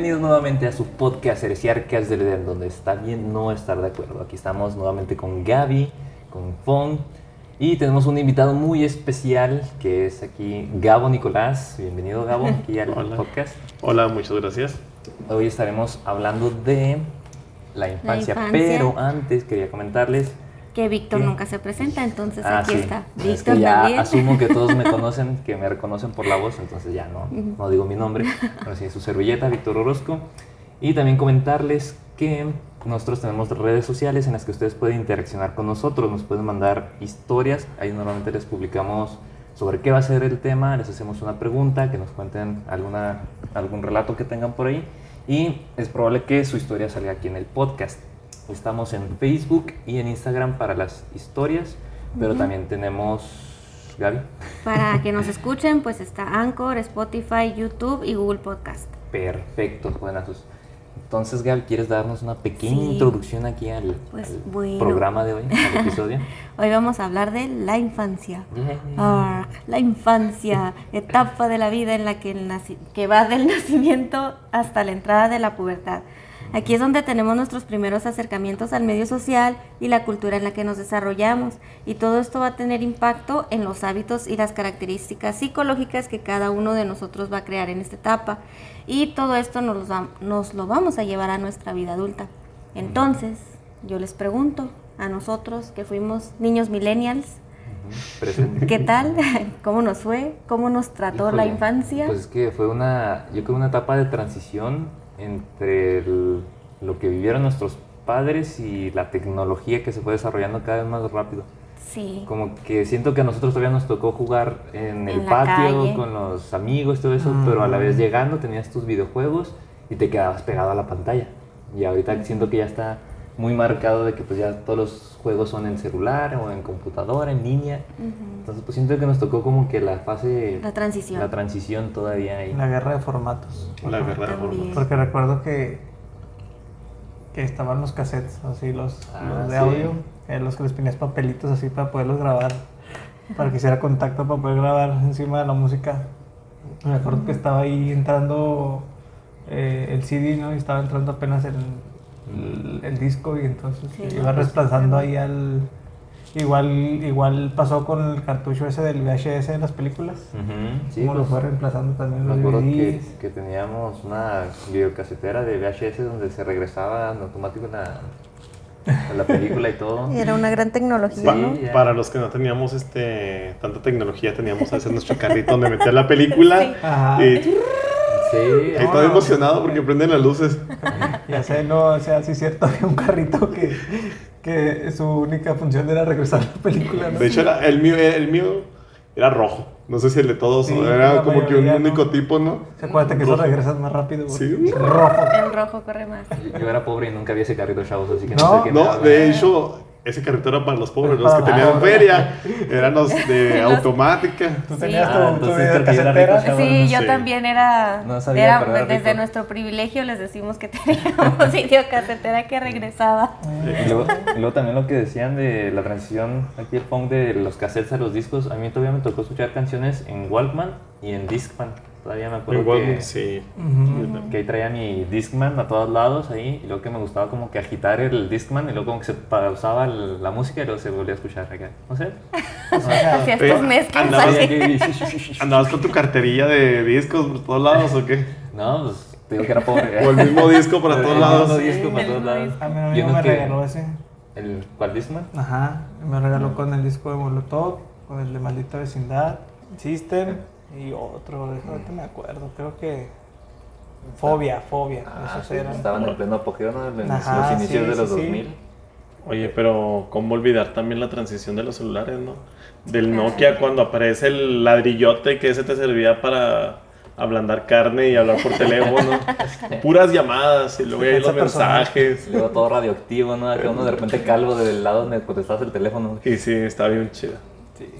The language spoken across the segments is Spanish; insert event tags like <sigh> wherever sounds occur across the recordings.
Bienvenidos nuevamente a su podcast Heresiarcas del Edén, donde está bien no estar de acuerdo. Aquí estamos nuevamente con Gaby, con Fon y tenemos un invitado muy especial que es aquí Gabo Nicolás. Bienvenido Gabo aquí al Hola. podcast. Hola, muchas gracias. Hoy estaremos hablando de la infancia, infancia. pero antes quería comentarles Que Víctor ¿Qué? nunca se presenta, entonces Ah, aquí sí. está. Es Víctor que ya también. asumo que todos me <laughs> conocen, que me reconocen por la voz, entonces ya no, no digo mi nombre. Pero sí, su servilleta, Víctor Orozco. Y también comentarles que nosotros tenemos redes sociales en las que ustedes pueden interaccionar con nosotros, nos pueden mandar historias. Ahí normalmente les publicamos sobre qué va a ser el tema, les hacemos una pregunta, que nos cuenten alguna, algún relato que tengan por ahí. Y es probable que su historia salga aquí en el podcast. Estamos en Facebook y en Instagram para las historias, pero también tenemos Gaby. Para <laughs> que nos escuchen, pues está Anchor, Spotify, YouTube y Google Podcast. Perfecto, buenazos. Entonces, Gaby, ¿quieres darnos una pequeña Sí. introducción aquí al, Pues, al bueno. programa de hoy, al <laughs> episodio? Hoy vamos a hablar de la infancia. Ah, la infancia, <laughs> etapa de la vida en la que, el naci- que va del nacimiento hasta la entrada de la pubertad. Aquí es donde tenemos nuestros primeros acercamientos al medio social y la cultura en la que nos desarrollamos. Y todo esto va a tener impacto en los hábitos y las características psicológicas que cada uno de nosotros va a crear en esta etapa. Y todo esto nos, los va- nos lo vamos a llevar a nuestra vida adulta. Entonces, yo les pregunto a nosotros que fuimos niños millennials, Presente. ¿Qué tal? <laughs> ¿Cómo nos fue? ¿Cómo nos trató la Híjole, infancia? Pues es que fue una, yo creo una etapa de transición entre el- lo que vivieron nuestros padres y la tecnología que se fue desarrollando cada vez más rápido. sí. Como que siento que a nosotros todavía nos tocó jugar en el En la patio calle. con los amigos, todo eso, pero a la vez llegando tenías tus videojuegos y te quedabas pegado a la pantalla. Y ahorita siento que ya está muy marcado de que pues ya todos los juegos son en celular o en computadora, en línea. Entonces pues siento que nos tocó como que la fase, La transición. la transición todavía ahí. La guerra de formatos. La guerra de formatos. Porque recuerdo que, que estaban los cassettes, así los, Ah, los de sí. audio, en los que les ponías papelitos así para poderlos grabar, para que hiciera contacto para poder grabar encima de la música. Me acuerdo que estaba ahí entrando eh, el CD, ¿no? Y estaba entrando apenas el, el, el disco y entonces Sí, iba reemplazando ahí al... Igual, igual pasó con el cartucho ese del VHS de las películas. Ujú, sí, como lo pues, fue reemplazando también me los acuerdo que, DVDs. que teníamos una videocasetera de VHS donde se regresaba en automático la, la película y todo. <laughs> Era una gran tecnología, Pa- ¿no? ya. Para los que no teníamos este tanta tecnología, teníamos a veces nuestro carrito donde meter la película. Sí. Y Sí, ahí todo emocionado porque prenden las luces. Ya sé, no, o sea, sí es cierto, <laughs> había un carrito que, que su única función era regresar la película, ¿no? De hecho, era, el, mío, el mío era rojo. No sé si el de todos Sí, era como que un no. único tipo, ¿no? Se acuérdate que eso Rojo. regresas más rápido. güey. Sí. Rojo. El rojo corre más. Yo, era pobre y nunca vi ese carrito chavos, así que no, No, sé qué me No, de hecho, ese carrito era para los pobres, Es los que para- tenían ah, feria. Eran los de <laughs> automática. Tú Sí. tenías Ah, tu, tu yo era videocasetera. rico, Sí, yo Sí. también era, No sabía, era- pero era desde rico. nuestro privilegio les decimos que <laughs> teníamos videocasetera que regresaba. Y luego, y luego también lo que decían de la transición aquí el punk de los cassettes a los discos, a mí todavía me tocó escuchar canciones en Walkman y en Discman. Todavía me acuerdo Igual, que, sí. Que ahí traía mi Discman a todos lados ahí y luego que me gustaba como que agitar el Discman y luego como que se pausaba el- la música y luego se volvía a escuchar acá. No sé. <laughs> Estas mezclas andabas así. ¿Andabas con tu carterilla de discos por todos lados o qué? No, pues te digo que era pobre. O el mismo disco para <laughs> todos El lados. mismo disco para El todos lados. A mi Yo amigo no me que- regaló ese. ¿El cuál Discman? Ajá. Me regaló con el disco de Molotov, con el de Maldita Vecindad, System y otro. Ahorita me acuerdo. Creo que. Fobia, Fobia. Ah, esos sí, eran. estaban en pleno apogeo, ¿no? En Ajá, los inicios sí, de los sí, sí. 2000. Oye, pero ¿cómo olvidar también la transición de los celulares, no? Del Nokia cuando aparece el ladrillote que ese te servía para ablandar carne y hablar por teléfono. <laughs> Puras llamadas y luego ahí los mensajes. Luego todo radioactivo, ¿no? Uno de repente calvo del lado donde contestabas el teléfono. Y sí, está bien chido.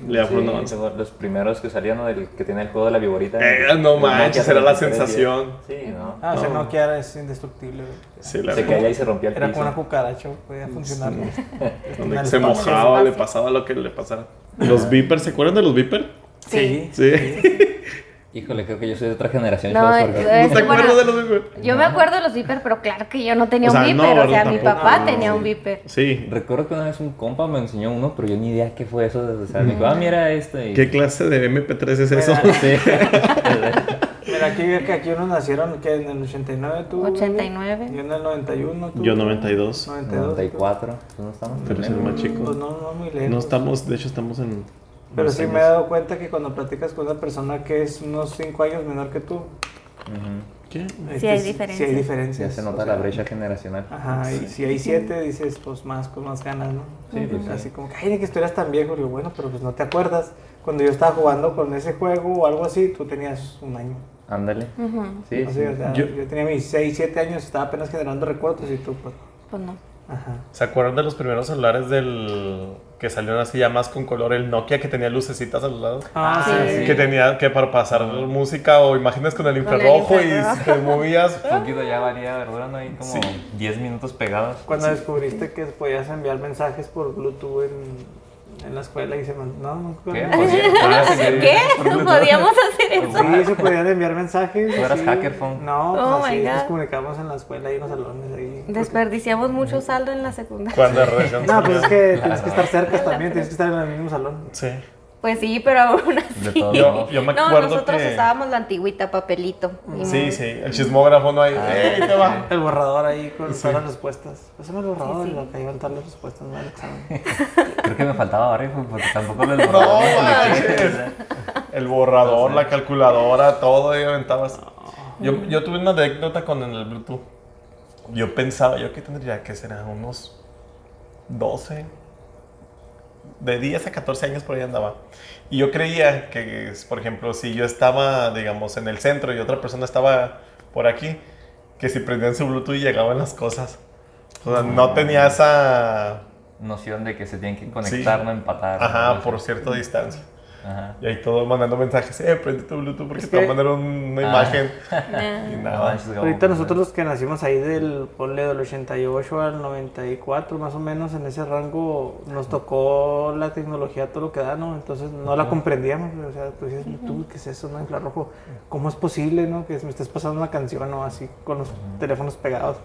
Le Sí, afro no. luego los primeros que salían, ¿no? Del que tenía el juego de la viborita. Eh, no manches, era la 3310. sensación. Sí, ¿no? Ah, No. Nokia es indestructible. Sí, la Se caía y se rompía el Era piso. como una cucaracha, podía funcionar. <laughs> Donde se mojaba, le pasaba lo que le pasara. Los Viper, ¿se acuerdan de los Viper? Sí. Sí. Híjole, creo que yo soy de otra generación. No, eh, ¿No te bueno, acuerdas de los Viper? Yo me acuerdo de los Viper, pero claro que yo no tenía O sea, un no, Viper. o sea, mi papá No, tenía sí. un Viper. Sí. Recuerdo que una vez un compa me enseñó uno, pero yo ni idea qué fue eso. O sea, me dijo, ah, mira esto. Y... ¿Qué clase de MP3 es eso? Mira. Sí. <laughs> Mira, aquí, que aquí unos nacieron que en el 89 tú. 89. Y en el 91 tú. Yo 92. 92. 94. ¿tú no estamos? Pero es el más chico. Pues no, no muy lejos. No estamos, de hecho estamos en... Pero sí años. me he dado cuenta que cuando platicas con una persona que es unos 5 años menor que tú, Ujú. ¿Qué? Sí hay diferencias. Sí hay Ya diferencias. se o nota sea, la brecha generacional. Ajá, y si hay 7, dices, pues más con más ganas, ¿no? Sí, pues sí. Así como que, ay, de que estuvieras tan viejo. Digo, bueno, pero pues no te acuerdas. Cuando yo estaba jugando con ese juego o algo así, tú tenías un año. Ándale. Ujú, Sí, Así, sí. o sea, Yo- yo... tenía mis 6, 7 años, estaba apenas generando recuerdos y tú, pues, Pues no. ajá. ¿Se acuerdan de los primeros celulares del que salieron así ya más con color? El Nokia que tenía lucecitas a los lados. Ah, sí, sí, sí. Que tenía que para pasar música o imágenes con el Con el infrarrojo y te movías. Un <laughs> poquito ya valía, ¿verdad? No hay como Sí. 10 minutos pegados. Cuando descubriste que podías enviar mensajes por Bluetooth en, en la escuela y se man- no, no, ¿Qué? no. Podía- sí, ¿Qué? <laughs> <laughs> ¿Podíamos hacer eso? Sí, se podían enviar mensajes. ¿Tú eras así. hacker, Fon? No, pues Oh, así my God. nos comunicamos en la escuela y en los salones ahí. Desperdiciamos mucho saldo en la secundaria. Cuando recién No, pues es que tienes que estar cerca <laughs> también, tienes que estar en el mismo salón. Sí. Pues sí, pero <laughs> aún así. Yo, yo me No, acuerdo nosotros que... usábamos la antigüita, papelito. Sí, sí, el chismógrafo no hay. Ah, ¡Ey, te va! El borrador ahí con Sí. todas las respuestas. Pásame el borrador Sí, sí. y lo que iban todas las respuestas ¿no? examen. <laughs> Creo que me faltaba barrio porque tampoco lo No, manches. El borrador, la calculadora, todo ahí aventabas. Yo, yo tuve una anécdota con el Bluetooth. Yo pensaba, yo que tendría que ser unos 12, de 10 a 14 años por ahí andaba. Y yo creía que, por ejemplo, si yo estaba, digamos, en el centro y otra persona estaba por aquí, que si prendían su Bluetooth llegaban las cosas. O sea, no tenía esa... Noción de que se tienen que conectar, no empatar. Ajá, por cierta distancia. Ajá. Y ahí todos mandando mensajes, eh, prende tu Bluetooth porque Es te va a que- mandar una Ah. imagen. <laughs> Ah. Y No nada. Ahorita pues, nosotros los que nacimos ahí del, ponle del 88 al 94, más o menos, en ese rango, nos tocó la tecnología todo lo que da, ¿no? Entonces no la comprendíamos, o sea, tú dices, tú, ¿qué es eso, no? Infrarrojo, ¿cómo es posible, no? Que me estés pasando una canción o así con los teléfonos pegados.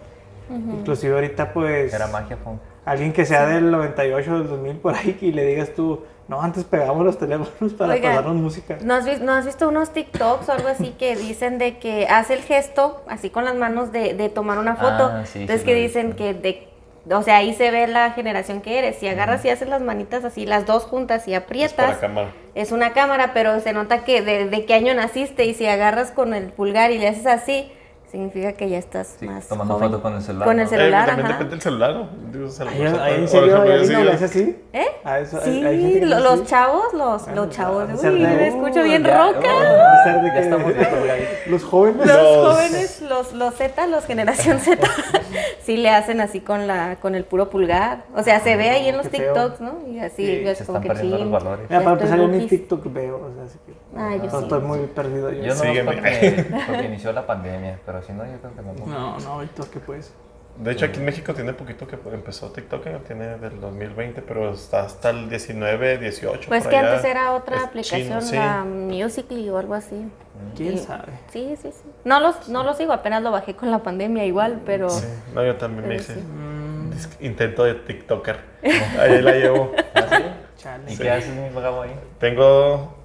Inclusive ahorita, pues, Era magia, alguien que sea del 98, del 2000, por ahí, y le digas tú, no, antes pegamos los teléfonos para pasarnos música. ¿No has, no has visto unos TikToks o algo así que dicen de que hace el gesto, así con las manos, de, de tomar una foto? Ah, sí, Entonces sí que dicen que de... O sea, ahí se ve la generación que eres. Si agarras y haces las manitas así, las dos juntas y Es aprietas, cámara. es una cámara, pero se nota que de, de qué año naciste y si agarras con el pulgar y le haces así, significa que ya estás Sí, más tomando joven. foto con el celular. Con el ¿no? celular, Eh, también ajá. depende del celular, ¿no? Digo, celular, ¿En Por serio? ejemplo, ¿Hay yo alguien hace así? ¿Eh? Ah, eso- Sí, hay- hay lo- lo los chavos, los, Bueno, los chavos. Uy, de- me escucho bien ya, roca. oh, Ha de ser de que- estamos. <laughs> Los jóvenes. Los Los- jóvenes, los, los Z, los generación Z, <laughs> sí le hacen así con la con el puro pulgar. O sea, se ve ahí en los. TikToks, ¿no? Y así, Sí, ves Se como que ching. para empezar, yo ni. TikTok veo, o sea, así que. Ah, yo no, sí. Estoy muy perdido. Yo, Yo no porque inició la pandemia, pero si no, yo creo que no. No, no, ahorita que pues. De hecho, aquí en México tiene poquito que empezó TikTok, eh, tiene del 2020, pero está hasta el 19, 18. Pues por que allá. antes era otra Es aplicación, chino, sí. la Musically o algo así. ¿Quién Y- sabe? Sí, sí, sí. No los, no lo sigo, apenas lo bajé con la pandemia igual, pero... Sí, no, yo también me hice sí. Mm, intento de TikToker. <laughs> Ahí la llevo. ¿Ah, sí? chale. ¿Y Sí. qué haces, mi ahí? Tengo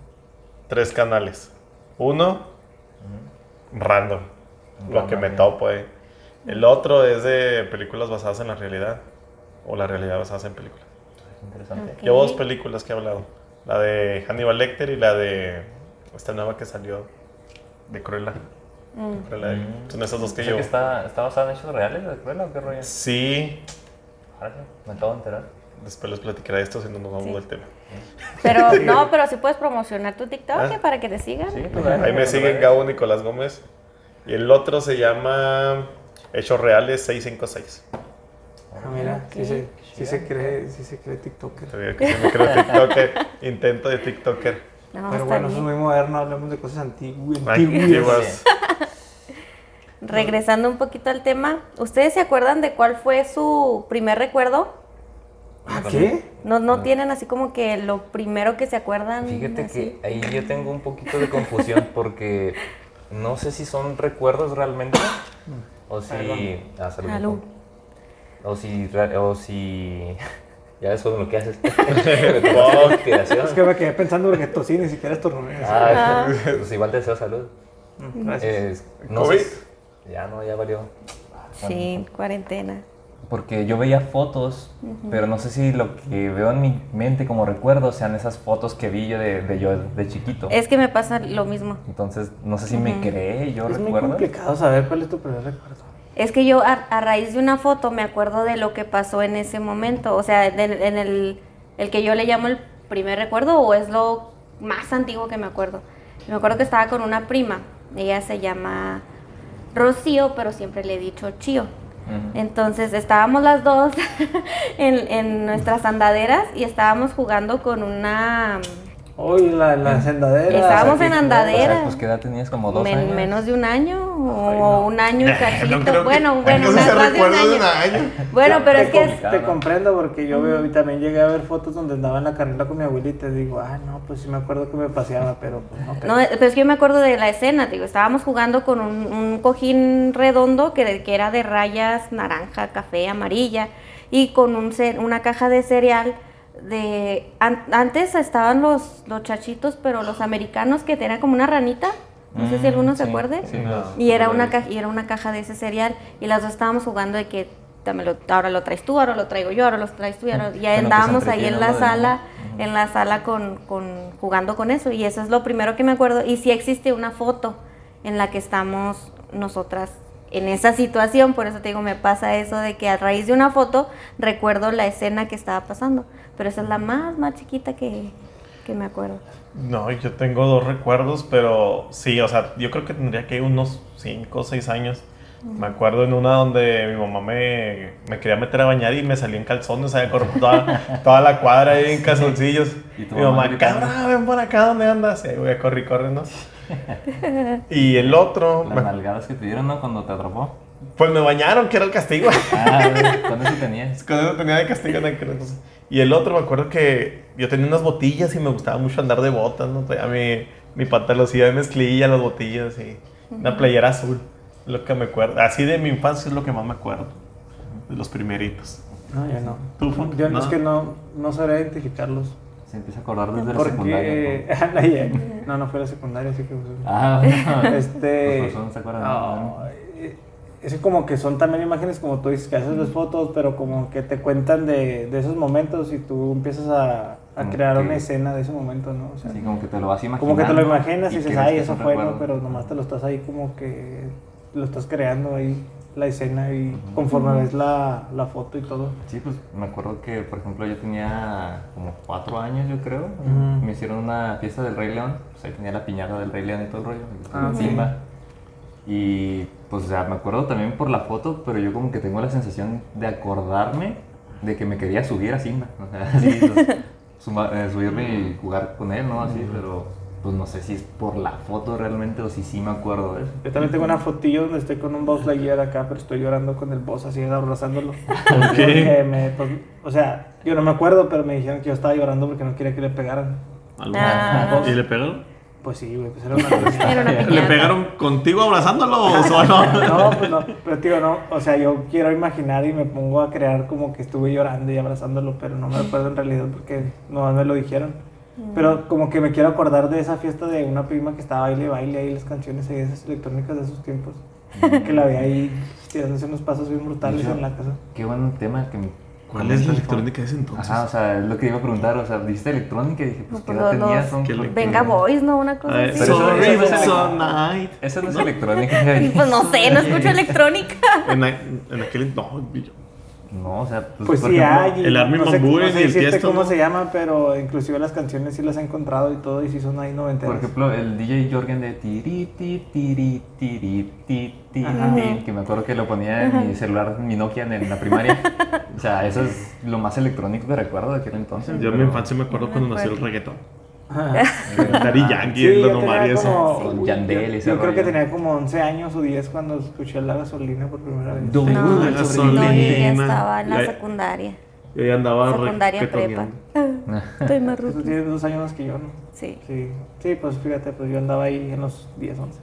tres canales. Uno, random, lo que me topo ahí. El otro es de películas basadas en la realidad o la realidad basada en películas. Interesante. Ok. Llevo dos películas que he hablado. La de Hannibal Lecter y la de esta nueva que salió de Cruella. Mm. Cruella. Mm. Son esas dos que O sea, llevo. que está, está basada en hechos reales de Cruella o qué rollo? Sí, Ahora me acabo de enterar. después les platicaré de esto si no nos vamos Sí. del tema. <laughs> Pero no, pero sí puedes promocionar tu TikTok Ah. ¿eh? para que te sigan. Sí, pues Ahí me siguen Gabo Nicolás Gómez. Y el otro se llama Hechos Reales 656. Ah, mira, sí, Ok. se, sí se cree, sí se cree TikToker. Que sí me creo TikToker. <laughs> Intento de TikToker. No, Pero bueno, eso es muy moderno, hablemos de cosas antiguas. Antiguas. <laughs> Regresando un poquito al tema, ¿ustedes se acuerdan de cuál fue su primer recuerdo? ¿Ah, qué? No, no tienen así como que lo primero que se acuerdan. Fíjate así? que ahí yo tengo un poquito de confusión porque no sé si son recuerdos realmente o si... Ah, salud. Salud. O si... re- O si... <laughs> Ya ves con lo que haces. <laughs> Es que me quedé pensando porque tosí ni siquiera estornudé. Ah, <laughs> pues igual te deseo salud. Mm, Gracias. Es- no ¿COVID? sé- Ya no, ya valió. Sí, cuarentena. Porque yo veía fotos, pero no sé si lo que veo en mi mente como recuerdo sean esas fotos que vi yo de, de yo de chiquito. Es que me pasa lo mismo. Entonces, no sé si me creé, yo es muy recuerdo. complicado saber cuál es tu primer recuerdo. Es que yo a, a raíz de una foto me acuerdo de lo que pasó en ese momento. O sea, de- en el, el que yo le llamo el primer recuerdo o es lo más antiguo que me acuerdo. Me acuerdo que estaba con una prima. Ella se llama Rocío, pero siempre le he dicho Chío. Entonces estábamos las dos <laughs> en, en nuestras andaderas y estábamos jugando con una... Uy, la, la sendadera. Estábamos en andadera. O sea, pues ¿qué edad tenías? Como dos men- años. menos de un año o un año y cachito. <laughs> No creo que bueno, bueno, más de un recuerdo de año. un año. Bueno, pero te es que es, Te comprendo porque yo veo y también llegué a ver fotos donde andaba en la carrera con mi abuelita y digo, ah, no, pues sí me acuerdo que me paseaba, pero pues no. No, pero es que yo me acuerdo de la escena, digo, estábamos jugando con un, un cojín redondo que, que era de rayas naranja, café, amarilla y con un una caja de cereal de... an- antes estaban los, los chachitos, pero los americanos que tenían como una ranita, no sé si Mm, alguno se sí, acuerde, sí, no, y, era una caja, y era una caja de ese cereal y las dos estábamos jugando de que "Dame lo- ahora lo traes tú, ahora lo traigo yo, ahora lo traes tú, y ahora- ya que se andábamos ahí en la de- sala en la sala con, con- jugando con eso y eso es lo primero que me acuerdo y sí existe una foto en la que estamos nosotras en esa situación, por eso te digo, me pasa eso de que a raíz de una foto recuerdo la escena que estaba pasando, pero esa es la más, más chiquita que, que me acuerdo. No, yo tengo dos recuerdos, pero sí, o sea, yo creo que tendría que ir unos 5 o 6 años. Me acuerdo en una donde mi mamá me, me quería meter a bañar y me salí en calzones, o sea, corrí por toda, <laughs> toda la cuadra ahí en calzoncillos. Y tu mi mamá cabrón, ven por acá, ¿dónde andas? Y ahí voy a correr, corre, ¿no? Y el otro, Las nalgadas que te dieron, ¿no? Cuando te atrapó. pues me bañaron, que era el castigo. Ah, ¿cuándo sí tenías? <laughs> Con eso tenía de castigo en aquel entonces. Y el otro, me acuerdo que yo tenía unas botillas y me gustaba mucho andar de botas, ¿no? Traía mi, mi pantaloncilla de mezclilla, las botillas y una playera azul. Lo que me acuerdo. Así de mi infancia es lo que más me acuerdo. De los primeritos. No, yo no. ¿Tú, Fon? Yo no. No. es que no, no sabría identificarlos. Se empieza a acordar desde la secundaria. Ana, <laughs> ya- no, no fue la secundaria, así que. Ah, bueno. Este. Los profesores se acuerdan, no, ¿no? eh, es como que son también imágenes como tú dices que haces las fotos, pero como que te cuentan de, de esos momentos y tú empiezas a, a crear que- una escena de ese momento, ¿no? O sea, Sí, como que te lo vas imaginando. como que te lo imaginas y, dices, crees ay, eso fue, ¿no? Pero nomás te lo estás ahí como que lo estás creando ahí la escena y conforme ves la, la foto y todo. Sí, pues me acuerdo que, por ejemplo, yo tenía como cuatro años, yo creo. Me hicieron una fiesta del Rey León. Pues ahí tenía la piñata del Rey León y todo el rollo. Ah, Simba. Y pues, o sea, me acuerdo también por la foto, pero yo como que tengo la sensación de acordarme de que me quería subir a Simba. O sea, <laughs> así, pues, suma- eh, subirme y jugar con él, ¿no? Así, pero pues no sé si es por la foto realmente o si sí me acuerdo de eso. Yo también tengo una fotillo donde estoy con un Buzz Lightyear acá, pero estoy llorando con el boss así abrazándolo. ¿Por qué? Porque me, pues, o sea, yo no me acuerdo, pero me dijeron que yo estaba llorando porque no quería que le pegaran. Algo. Ah. ¿Y le pegaron? Pues sí, güey, pues era una <laughs> cosa. Era una ¿Le pegaron contigo abrazándolo o <laughs> solo? No, pues no, pero tío, no, o sea, yo quiero imaginar y me pongo a crear como que estuve llorando y abrazándolo, pero no me acuerdo en realidad porque no me lo dijeron. Pero como que me quiero acordar de esa fiesta de una prima que estaba baile, baile ahí las canciones ahí, esas electrónicas de esos tiempos. Que la veía ahí tirándose unos pasos bien brutales en la casa. Qué buen tema que me ¿Cuál es la electrónica de ese entonces? Ajá, o sea, es lo que iba a preguntar, o sea, dijiste electrónica y dije, pues, No, ¿qué pues, edad tenías? Son ¿Qué como- le- Venga Boys, ¿no? Una cosa así. Pero eso- sorry, eso no es it's ele- all night. Esa no es electrónica. <laughs> Pues no sé, no escucho <laughs> electrónica. En, en aquel no, yo- No, o sea, pues, Pues por sí ejemplo, hay. el Armin no van sé, Buuren no sé y el decirte Tiesto, cómo ¿no? se llama, pero inclusive las canciones sí las he encontrado y todo, y sí son ahí noventeras. Por ejemplo, el DJ Jorgen de tiri ti tiri tiri ti ti Ajá. ti, que me acuerdo que lo ponía en mi celular, en mi Nokia en la primaria. <laughs> O sea, eso es lo más electrónico que recuerdo de aquel entonces. yo en mi infancia me acuerdo cuando nació el reggaetón. Daddy Yankee, Sí, y tenía eso. como- Con uy, Yandel y yo, creo que tenía como 11 años o 10 cuando escuché la gasolina por primera vez. Du- No, la no, gasolina. yo ya estaba en la secundaria. Yo ya andaba Secundaria, prepa. Estoy más Tú ruca. tienes dos años más que yo, ¿no? Sí. Sí, sí, pues fíjate, pues yo andaba ahí en los 10, 11.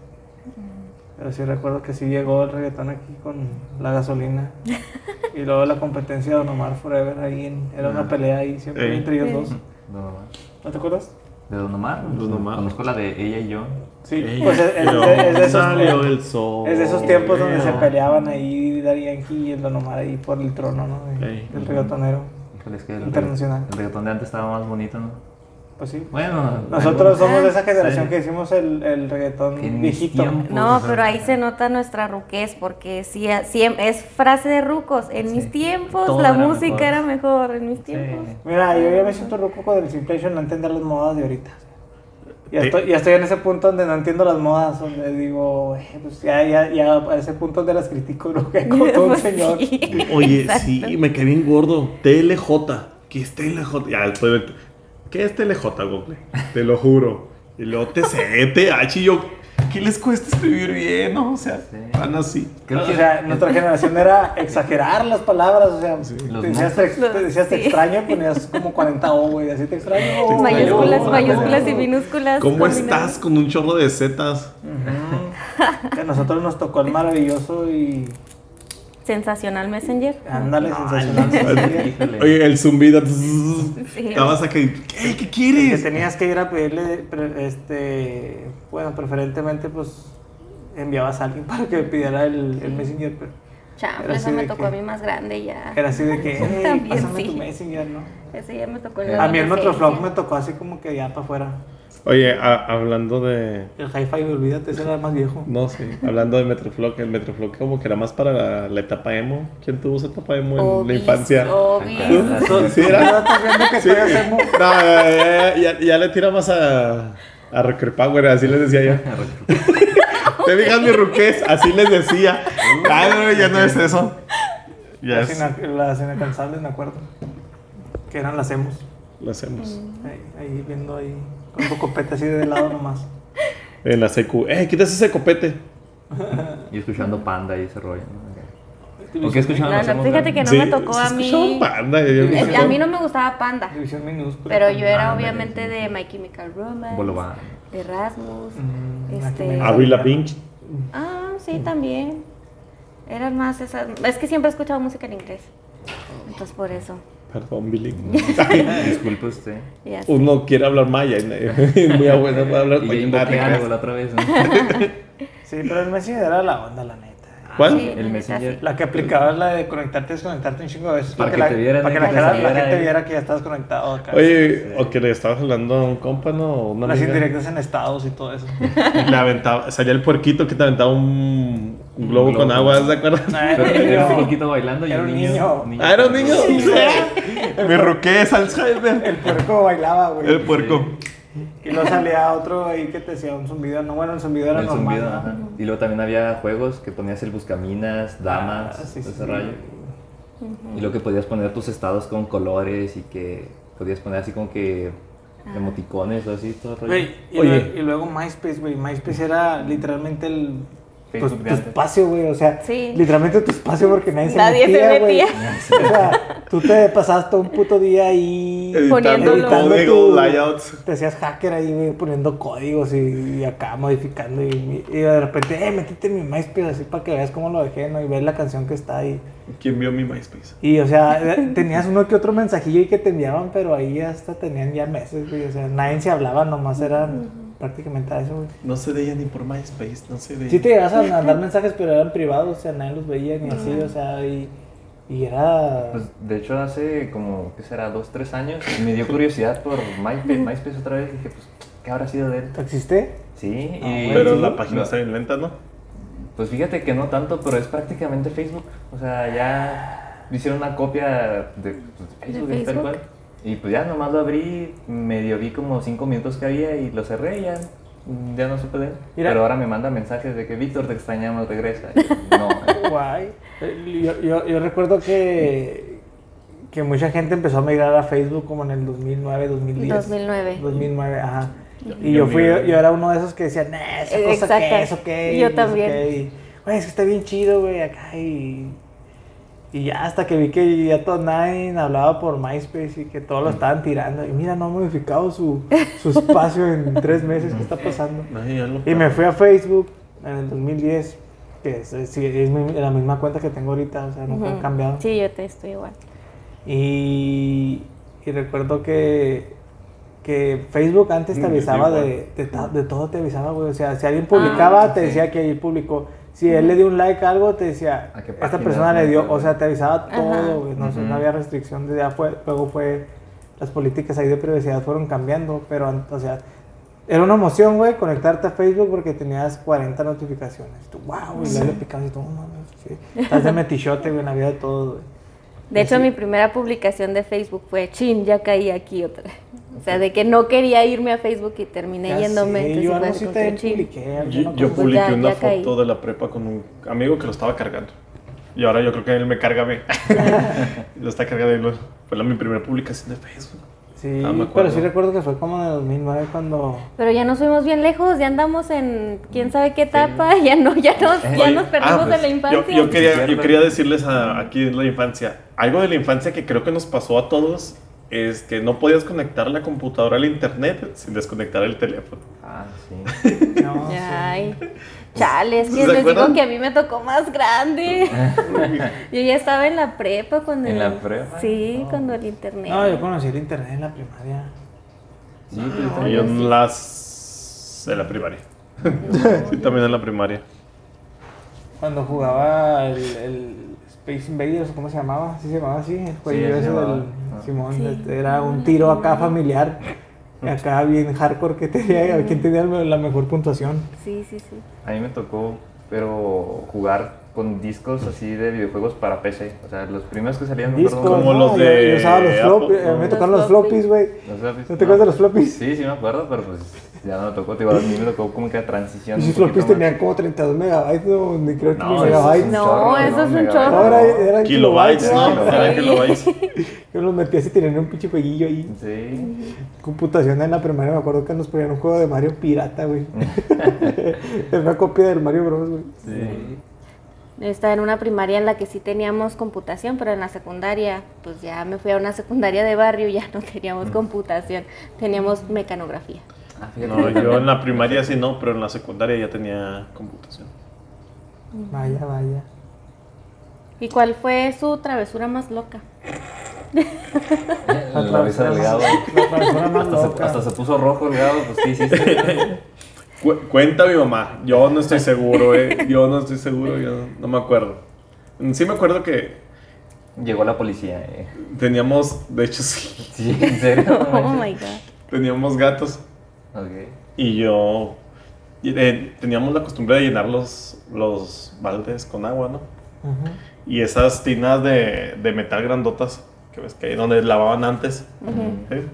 Pero sí recuerdo que sí llegó el reggaetón aquí con la gasolina. y luego la competencia de Don Omar Forever ahí, en- era una pelea ahí siempre Ey. entre ellos Sí. dos. Don Omar. ¿No te acuerdas? ¿De Don Omar? Don Omar. Conozco la de ella y yo. Sí, pues es, es- pero es de esos, salió el sol. es de esos tiempos donde se peleaban ahí Daddy Yankee y el Don Omar ahí por el trono, ¿no? De- Ey. del reggaetonero. Híjole, es que el, Internacional. el reggaetón de antes estaba más bonito, ¿no? Pues sí. Bueno. Nosotros algunos- somos de esa generación Sí. que hicimos el, el reggaetón Que viejito. tiempos- No, pero ahí se nota nuestra ruquez porque sí, sí, es frase de rucos. En mis tiempos Todo la era música mejor. era mejor. En mis Sí. tiempos. Mira, yo ya me siento ruco con el de no entender las modas de ahorita. Ya Sí. estoy, ya estoy en ese punto donde no entiendo las modas, donde digo, "Güey, pues ya, ya, ya, a ese punto donde las critico, ¿no? <laughs> Que como todo un Pues señor. sí, Oye, exacto. sí, me quedé bien gordo. TLJ. ¿Qué es TLJ? Ya después de- ¿Qué es TLJ, Google? Te lo juro. Y luego TC, TH y yo. ¿Qué les cuesta escribir bien? no? O sea, Sí. van así. Creo o que sea, nuestra generación era exagerar las palabras, o sea, te decías, te, te decías te sí. extraño, ponías como 40 O, güey, así te extraño. Mayúsculas, mayúsculas y minúsculas. ¿Cómo combinadas. estás con un chorro de zetas? Que a nosotros nos tocó el maravilloso y Sensacional Messenger. ándale, sensacional. Oye, el zumbido. Sí. Estabas aquí. ¿Qué? ¿Qué que quieres? tenías que ir a pedirle, pre- este, bueno, preferentemente pues enviabas a alguien para que pidiera el, el messenger, pero eso así me de tocó que- a mí más grande ya. era así de que, <laughs> hey, También pásame sí. tu messenger, ¿no? Ese ya me tocó en A la A mí el Metroflog me tocó así como que ya para afuera. Oye, a- hablando de. El hi-fi, olvídate, ese era más viejo. No, sí. Hablando de Metroflog, el Metroflog como que era más para la, la etapa emo. ¿Quién tuvo esa etapa emo en Obis, la infancia? obis. ¿Sí era? ¿No estás viendo que Sí. No, ya, ya, ya, ya le tira más a, a Rocker Power, así les decía yo. <laughs> Te fijas mi ruquez, así les decía. Ah, no, ya no es eso. Ya Las, es, ina- las inalcanzables, me acuerdo. Que eran las emos. lo hacemos. Ahí, ahí viendo ahí, un copete así de lado nomás. <laughs> En la secu. ¡Eh, quítate ese copete! <laughs> Y escuchando Panda y ese rollo. ¿no? ¿O qué escuchaban No, fíjate que no me tocó a mí. Panda, yo- yo- A mí no me gustaba Panda. Pero yo era obviamente de My Chemical Romance, Bolobán. de Rasmus, Mm, este... Avril Lavigne. Ah, sí, también. Eran más esas... Es que siempre he escuchado música en inglés. Entonces por eso. Perdón, Billy. <laughs> Disculpe usted. Uno quiere hablar maya. <laughs> Muy abuelo para hablar Y yo Nada, la otra vez. ¿no? <laughs> Sí, pero el Messenger era la onda, la neta. ¿Cuál? Sí, El Messenger. La que aplicaba es la de conectarte y desconectarte un chingo de veces. Para que la, te vieran, para que la, cara- gente viera que ya estabas conectado acá. Oye, o que le estabas hablando a un compa, ¿no? O Una Las amiga. indirectas en estados y todo eso. Y le aventaba, salía el puerquito que te aventaba un, un globo Un con agua, ¿se acuerdan? Pero era un poquito bailando y Era un niño. niño. Ah, era un niño. Me roqué es Alzheimer. El puerco bailaba, güey. El puerco. Y luego salía otro ahí que te decía un zumbido. No, bueno, el zumbido era El normal. zumbido, ¿no? ajá. Y luego también había juegos que ponías el buscaminas, damas, Ah, sí, ese sí. rayo. Y luego que podías poner tus estados con colores y que podías poner así como que emoticones o así, todo el rollo. Y, Oye. luego, y luego MySpace, güey. MySpace era literalmente el. Tu, Facebook tu de espacio, güey. O sea, Sí. literalmente tu espacio porque nadie, Nadie se se metía, güey. metía. O sea, tú te pasabas todo un puto día ahí. Editando Poniéndolo. código, layouts. Te hacías hacker ahí, güey, poniendo códigos y, y acá modificando. Y, y de repente, eh, métete en mi MySpace así para que veas cómo lo dejé, ¿no? Y ves la canción que está ahí. ¿Quién vio mi MySpace? Y, o sea, eh, tenías uno que otro mensajillo y que te enviaban, pero ahí hasta tenían ya meses, güey. O sea, nadie se hablaba, nomás eran prácticamente a eso, güey. No se veía ni por MySpace, no se veía. Sí te llegas a <laughs> mandar mensajes, pero eran privados, o sea, nadie los veía ni así, o sea, y, y era... Pues, de hecho, hace como, ¿qué será? Dos, tres años, me dio curiosidad por MySpace, MySpace otra vez. Dije, pues, ¿qué habrá sido de él? ¿Existe? Sí, Ah, y... Pero Sí. la página No. está bien lenta, ¿no? Pues fíjate que no tanto, pero es prácticamente Facebook. O sea, ya hicieron una copia de, pues, de Facebook, ¿De tal Facebook? cual. Y pues ya nomás lo abrí, medio vi como cinco minutos que había y lo cerré y ya, ya no supe de él. Mira. Pero ahora me manda mensajes de que Víctor te extrañamos, regresa. Y, <laughs> no, Guay. Yo, yo, yo recuerdo que, que mucha gente empezó a migrar a Facebook como en el 2009, 2010. 2009. 2009, ajá. Y Yo yo fui, yo era uno de esos que decían, nah, esa cosa qué, exacto. eso qué. Yo y no sé también. qué", y, Güey, es que está bien chido, güey, acá y... Y ya hasta que vi que ya todo nadie hablaba por MySpace y que todos lo estaban tirando. Y mira, no ha modificado su, su espacio en tres meses. ¿Qué está pasando? Y me fui a Facebook en el 2010, que es, es- sí, es mi- la misma cuenta que tengo ahorita, o sea, no Ujú. han cambiado. Sí, yo te estoy igual. Y, y recuerdo que, que Facebook antes te Mm, avisaba de, de, todo, te avisaba, güey. O sea, si alguien publicaba, Ah, te sí. decía que ahí publicó. Si él le dio un like a algo, te decía, ¿A qué esta persona le dio, o sea, te avisaba todo, güey. No, sé, Ujú. no había restricción, de ya fue, luego fue, las políticas ahí de privacidad fueron cambiando, pero, o sea, era una emoción, güey, conectarte a Facebook porque tenías 40 notificaciones. Tú, wow, y luego le picabas y tú, no mames, sí. Estás de metichote, güey, en la vida de todos, güey. De hecho, mi primera publicación de Facebook fue, chin, ya caí aquí otra vez. O sea, de que no quería irme a Facebook y terminé Ya yéndome. entonces yo algo sí te publiqué. Yo, yo. Pues publiqué ya- una ya caí. foto de la prepa con un amigo que lo estaba cargando. Y ahora yo creo que él me carga a mí. <laughs> lo está cargando y lo- fue la, mi primera publicación de Facebook. Sí, Ah, pero sí recuerdo que fue como en el 2009 cuando... Pero ya nos fuimos bien lejos, ya andamos en quién sabe qué etapa, <laughs> ya no, ya nos, ya Oye, nos perdimos ah, de pues, la yo- infancia. Yo, quería, Sí, yo quería decirles a- aquí en la infancia, algo de la infancia que creo que nos pasó a todos es que no podías conectar la computadora al internet sin desconectar el teléfono. Ah, sí. <laughs> No, sí. Ay, chale, es que ¿Se les acuerdan? digo que a mí me tocó más grande. <laughs> Yo ya estaba en la prepa cuando... ¿En la prepa? Sí, cuando el internet. No, yo conocí el internet en la primaria. Sí, pues, No. Y yo en las... en la primaria. <laughs> sí, también en la primaria. Cuando jugaba el, el Space Invaders, ¿cómo se llamaba? ¿Sí se llamaba así? El jueguillo así se ese del Ah. Simón. Sí. este, Era un tiro acá familiar. Acá bien hardcore que tenía, a ver quién tenía la mejor puntuación. Sí, sí, sí. A mí me tocó, pero jugar con discos así de videojuegos para PC. O sea, los primeros que salían, me Discos, acuerdo. Como ¿no? los Yo- de Yo usaba los floppies, me tocaron los floppies. güey. ¿No te acuerdas de los floppies? Sí, sí me acuerdo, pero pues ya no tocó. Digo, a mí me tocó como que la transición. Y esos floppies tenían como 32 megabytes, no, ni creo que No, megabytes. No, chorro, eso es un chorro. Ahora eran Kilobytes, ¿no? kilobytes, Eran kilobytes. Yo los metía así, tenían un pinche jueguillo ahí. Sí. Computación en la primaria, me acuerdo que nos ponían un juego de Mario pirata, güey. <laughs> Era una copia del Mario Bros, güey. Sí. Estaba en una primaria en la que sí teníamos computación, pero en la secundaria, pues ya me fui a una secundaria de barrio y ya no teníamos computación, teníamos mecanografía. Ah. No, yo en la primaria sí no, pero en la secundaria ya tenía computación. Vaya, vaya. ¿Y cuál fue su travesura más loca? La risa del gado. La travesura más Hasta se, loca. hasta se puso rojo el gado, pues sí, sí, sí. Cu- cuenta mi mamá, yo no estoy seguro, eh. Yo no estoy seguro, yo no, no me acuerdo. Sí me acuerdo que Llegó la policía. Eh. teníamos, de hecho sí, Sí, en serio. <laughs> Oh <laughs> my god. teníamos gatos Ok. y yo eh, teníamos la costumbre de llenar los, los baldes con agua, ¿no? Ujú. Y esas tinas de, de metal grandotas, que ves que ahí donde lavaban antes. Ujú. ¿sí?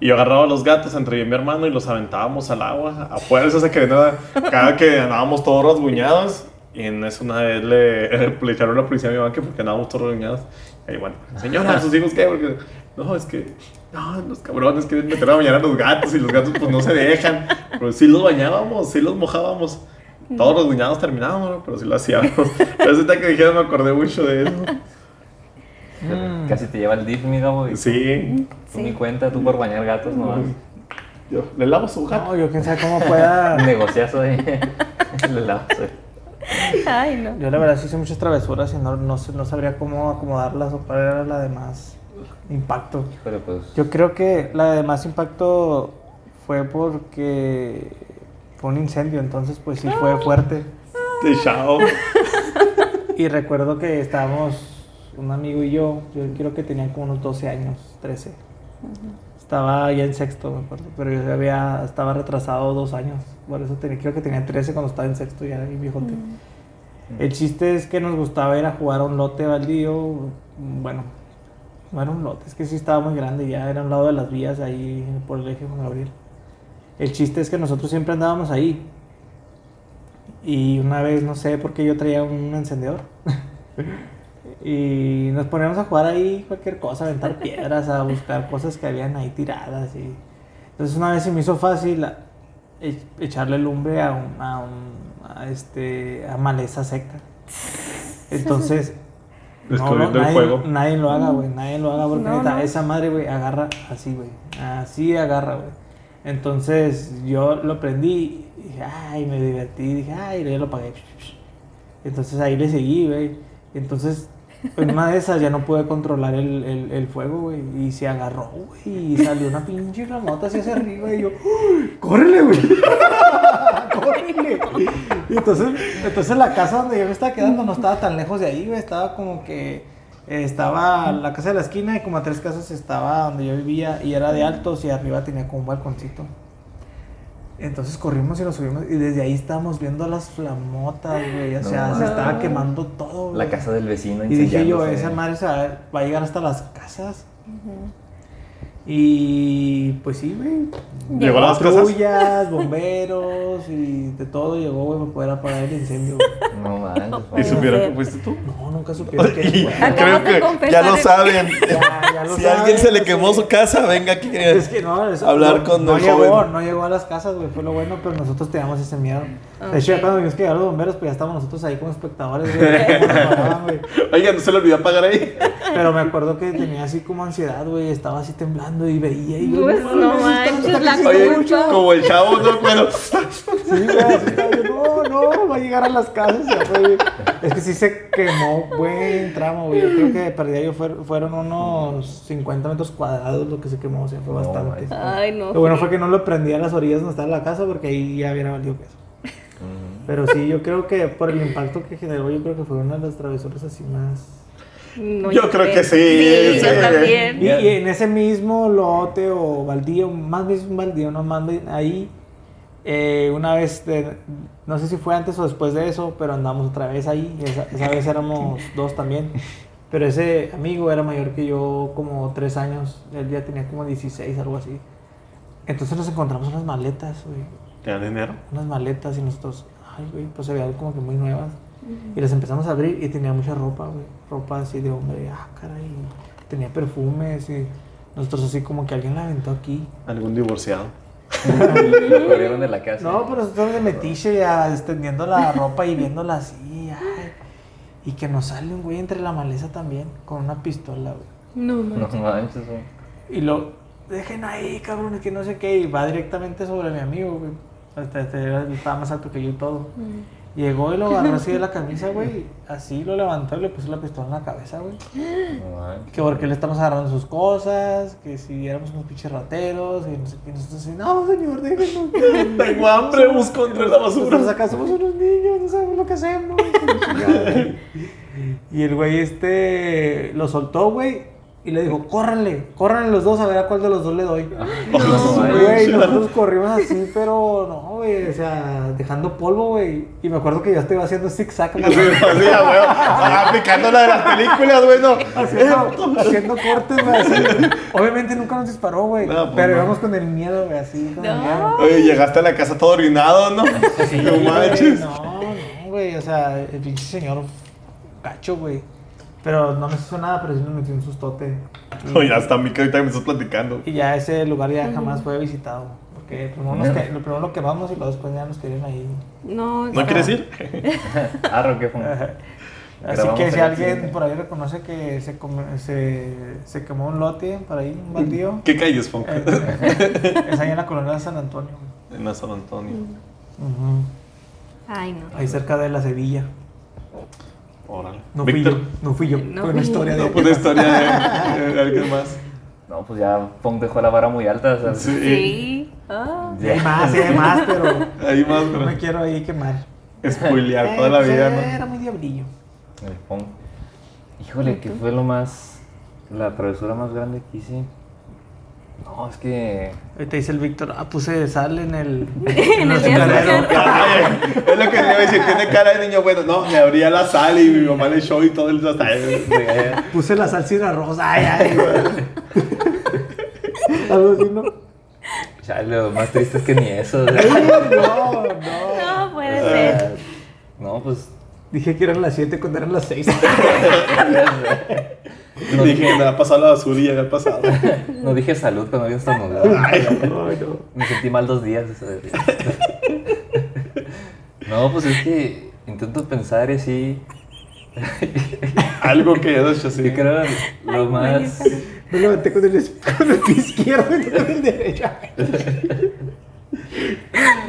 Y yo agarraba a los gatos entre yo y mi hermano y los aventábamos al agua. A fuerza se que nada, cada que andábamos todos rasguñados. Y en eso una vez le, <laughs> le echaron la policía a mi mamá que porque andábamos todos rasguñados. Y ahí, bueno, señora, sus hijos qué? Porque, no, es que, no, los cabrones quieren meter a bañar a los gatos y los gatos pues no se dejan. Pero sí los bañábamos, sí los mojábamos. Todos rasguñados terminábamos, ¿no? pero sí lo hacíamos. <laughs> Pero ahorita que dijeron me acordé mucho de eso. Mm. Casi te lleva el DIF, mi Gabo. y Sí. Tú Sí. ni cuenta, tú por bañar gatos nomás. Yo, le lavo su gato. No, yo quién sabe cómo pueda. <laughs> Negociazo ahí. <laughs> Le lavas ahí. Ay, no. Yo la verdad sí hice muchas travesuras y no, no, sé- no sabría cómo acomodarlas o cuál era la de más impacto. Pues. Yo creo que la de más impacto fue porque fue un incendio, entonces pues sí fue fuerte. De chao. Y recuerdo que estábamos, un amigo y yo, yo creo que tenía como unos 12 años, 13. Estaba ya en sexto, me acuerdo, pero yo había, estaba retrasado dos años. Por eso tenía, creo que tenía 13 cuando estaba en sexto, ya bien viejote. El chiste es que nos gustaba ir a jugar a un lote baldío. Bueno, no era un lote, es que sí estaba muy grande, ya era a un lado de las vías ahí por el eje Juan Gabriel. El chiste es que nosotros siempre andábamos ahí. Y una vez, no sé por qué yo traía un encendedor. <laughs> y nos poníamos a jugar ahí cualquier cosa, a aventar piedras, a buscar cosas que habían ahí tiradas. Y... Entonces una vez se me hizo fácil e- echarle lumbre a, un, a, un- a este, a maleza seca. Entonces Descubriendo el nadie, fuego. Nadie lo haga, güey. Nadie lo haga porque No, neta, no. esa madre, güey, agarra así, güey. Así agarra, güey. Entonces yo lo prendí y dije, ay, me divertí. Dije, ay, lo pagué. Entonces ahí le seguí, güey. Entonces, en una de esas ya no pude controlar el, el, fuego, güey. Y se agarró, güey. Y salió una pinche flamota así hacia arriba. Y yo. ¡córrele, güey! <laughs> ¡Córrele! Y entonces, entonces la casa donde yo me estaba quedando no estaba tan lejos de ahí, güey. Estaba como que. eh, Estaba la casa de la esquina y como a tres casas estaba donde yo vivía y era de altos y arriba tenía como un balconcito. Entonces corrimos y nos subimos y desde ahí estábamos viendo las flamotas, güey. O No sea, se mames. estaba quemando todo, güey. La casa del vecino Y dije yo, esa madre se va, va a llegar hasta las casas. Y pues sí, güey. Llegó a las casas. Patrullas, bomberos y de todo llegó, güey, para poder apagar el incendio. güey. No manches. <laughs> ¿Y supieron que fuiste tú? No, nunca supieron que Y creo que ya lo saben. Ya, ya lo si alguien se le pues, quemó sí. su casa, venga aquí. Es que no, eso- Hablar no- con no el llegó, joven. no llegó a las casas, güey, fue lo bueno, pero nosotros teníamos ese miedo. De hecho, ya cuando vimos que llegaron los bomberos, pues ya estábamos nosotros ahí como espectadores, güey. Oiga, no se le olvidó apagar ahí. Pero me acuerdo que tenía así como ansiedad, güey, estaba así temblando y veía y yo, Pues no mames, manches, la Oye, como el chavo, no, pero. Sí, güey, así estaba yo, no, no, va a llegar a las casas. ya fue. Es que sí se quemó buen tramo, güey. Yo creo que perdía yo fuer- fueron unos 50 metros cuadrados lo que se quemó, o sea, fue No, bastante. Ay, no. Lo bueno fue que no lo prendí a las orillas donde estaba la casa porque ahí ya hubiera valido queso. Ujú. Pero sí, yo creo que por el impacto que generó, yo creo que fue una de las travesuras así más. No, Yo creo que sí, Sí, sí. yo también. Y, y en ese mismo lote o baldío, más bien un baldío, no más ahí, eh, una vez, de- no sé si fue antes o después de eso, pero andamos otra vez ahí. Esa, esa vez éramos <laughs> dos también. Pero ese amigo era mayor que yo como tres años. Él ya tenía como 16, algo así. Entonces nos encontramos unas maletas, güey. ¿Te dan dinero? Unas maletas y nosotros, ay, güey, pues se veían como que muy nuevas. Y las empezamos a abrir y tenía mucha ropa, güey. Ropa así de hombre, ah, caray. Tenía perfumes y nosotros así como que alguien la aventó aquí. ¿Algún divorciado? Lo corrieron de la casa. No, pero nosotros de metiche ya extendiendo la ropa y viéndola así, ay. Y que nos sale un güey entre la maleza también, con una pistola, güey. No, No manches. güey. Y lo dejen ahí, cabrón, que no sé qué. Y va directamente sobre mi amigo, güey. Hasta era- estaba más alto que yo y todo. Llegó y lo agarró así de la camisa, güey. Así lo levantó y le puso la pistola en la cabeza, güey. No. Que porque le estamos agarrando sus cosas, que si éramos unos pinches rateros, y no sé qué. Y nosotros así, no, señor, déjenos. <laughs> Tengo hambre, busco entre la basura. Nosotros acá somos unos niños, no sabemos lo que hacemos. y el güey este lo soltó, güey. Y le dijo, córranle, córranle los dos a ver a cuál de los dos le doy. No, Güey, manches. nosotros corrimos así, pero no, güey, o sea, dejando polvo, güey. Y me acuerdo que yo estaba haciendo zigzag, güey. Así, así, a huevo. Ah, Aplicando la de las películas, güey, no. Haciendo, haciendo cortes, güey, así. Obviamente nunca nos disparó, güey. No, pues pero no. íbamos con el miedo, güey, así, No. miedo. Oye, llegaste a la casa todo orinado, ¿no? Sí, no güey, manches. No, no, güey, o sea, el pinche señor gacho, güey. Pero no nos hizo nada, pero sí nos metió un sustote. Y, <laughs> Oye, hasta a mí que ahorita me estás platicando. y ya ese lugar ya jamás fue visitado. Porque primero, nos que- lo primero lo quemamos y luego después ya nos querían ahí. No, ¿No quieres ir? <laughs> Arro, ¿qué fue? Ajá. Así que si alguien por ahí reconoce que se, come- se, se quemó un lote por ahí, un baldío, <laughs> ¿Qué calles, Funk? eh, es ahí en la colonia de San Antonio. En la San Antonio. Ujú. Ay, no. Ahí cerca de la Sevilla. Órale. No fui Víctor. yo, no fui yo. No fue una yo. historia de No, pues la historia de, de alguien más. No, pues ya Pong dejó la vara muy alta. o sea, Sí. Sí. Ah. Sí, hay más, sí, hay más, pero Ahí más, no me pero quiero ahí quemar. spoilear toda Eh, la pues, vida, Era ¿no? muy diablillo. El Pong. Híjole, ¿qué fue lo más. La travesura más grande que hice? No, es que. Ahorita dice el Víctor, ah, puse sal en el... <laughs> En el <laughs> es lo que le iba a decir, tiene cara de niño bueno. No, le abría la sal y mi mamá le echó y todo el hasta Puse la salsa y arroz. Ay, ay. <laughs> Algo así, ¿no? Chale, lo más triste es que ni eso. No, no. No puede ser. no, pues. Dije que eran las 7 cuando eran las 6. No Dije me había pasado la basura y ya había pasado. <laughs> no dije salud cuando había estornudado. <laughs> Ay, no. Me sentí mal dos días. ese día. <laughs> No, pues es que intento pensar y así. Algo que hayas hecho así. Yo creo lo más. Me levanté con el, con el pie izquierdo y con el derecho.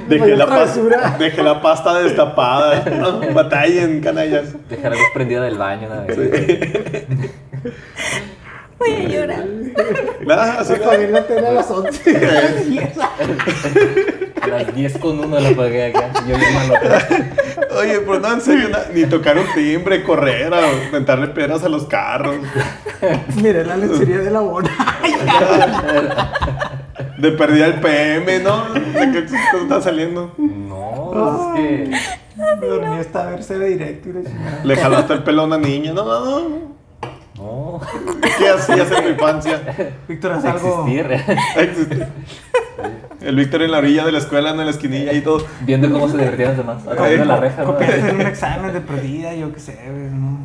Dejé la, pas- Travesura. dejé la pasta destapada. No, <laughs> batallen, canallas. Dejar la luz prendida del baño una <laughs> vez. Voy a llorar. Nada, así Se pagué la tele a las 11. A las 10 con 1 la pagué acá. Yo. Oye, pero no, en serio, na- ni tocar un timbre, correr, a mentarle piedras a los carros. Miré la lencería de la bona. <laughs> De perdida el PM, ¿no? ¿De qué está saliendo? No, es que. Me dormí hasta verse de directo y. Le jalaste el pelo a una niña. No, no, no. No. ¿Qué hacías en tu infancia? Víctor, haz algo. Existir. Existe. El Víctor en la orilla de la escuela, en la esquinilla y todo. Viendo cómo se divertían los demás. Atrás de la reja, ¿no? Un examen de perdida, yo qué sé. ¿no?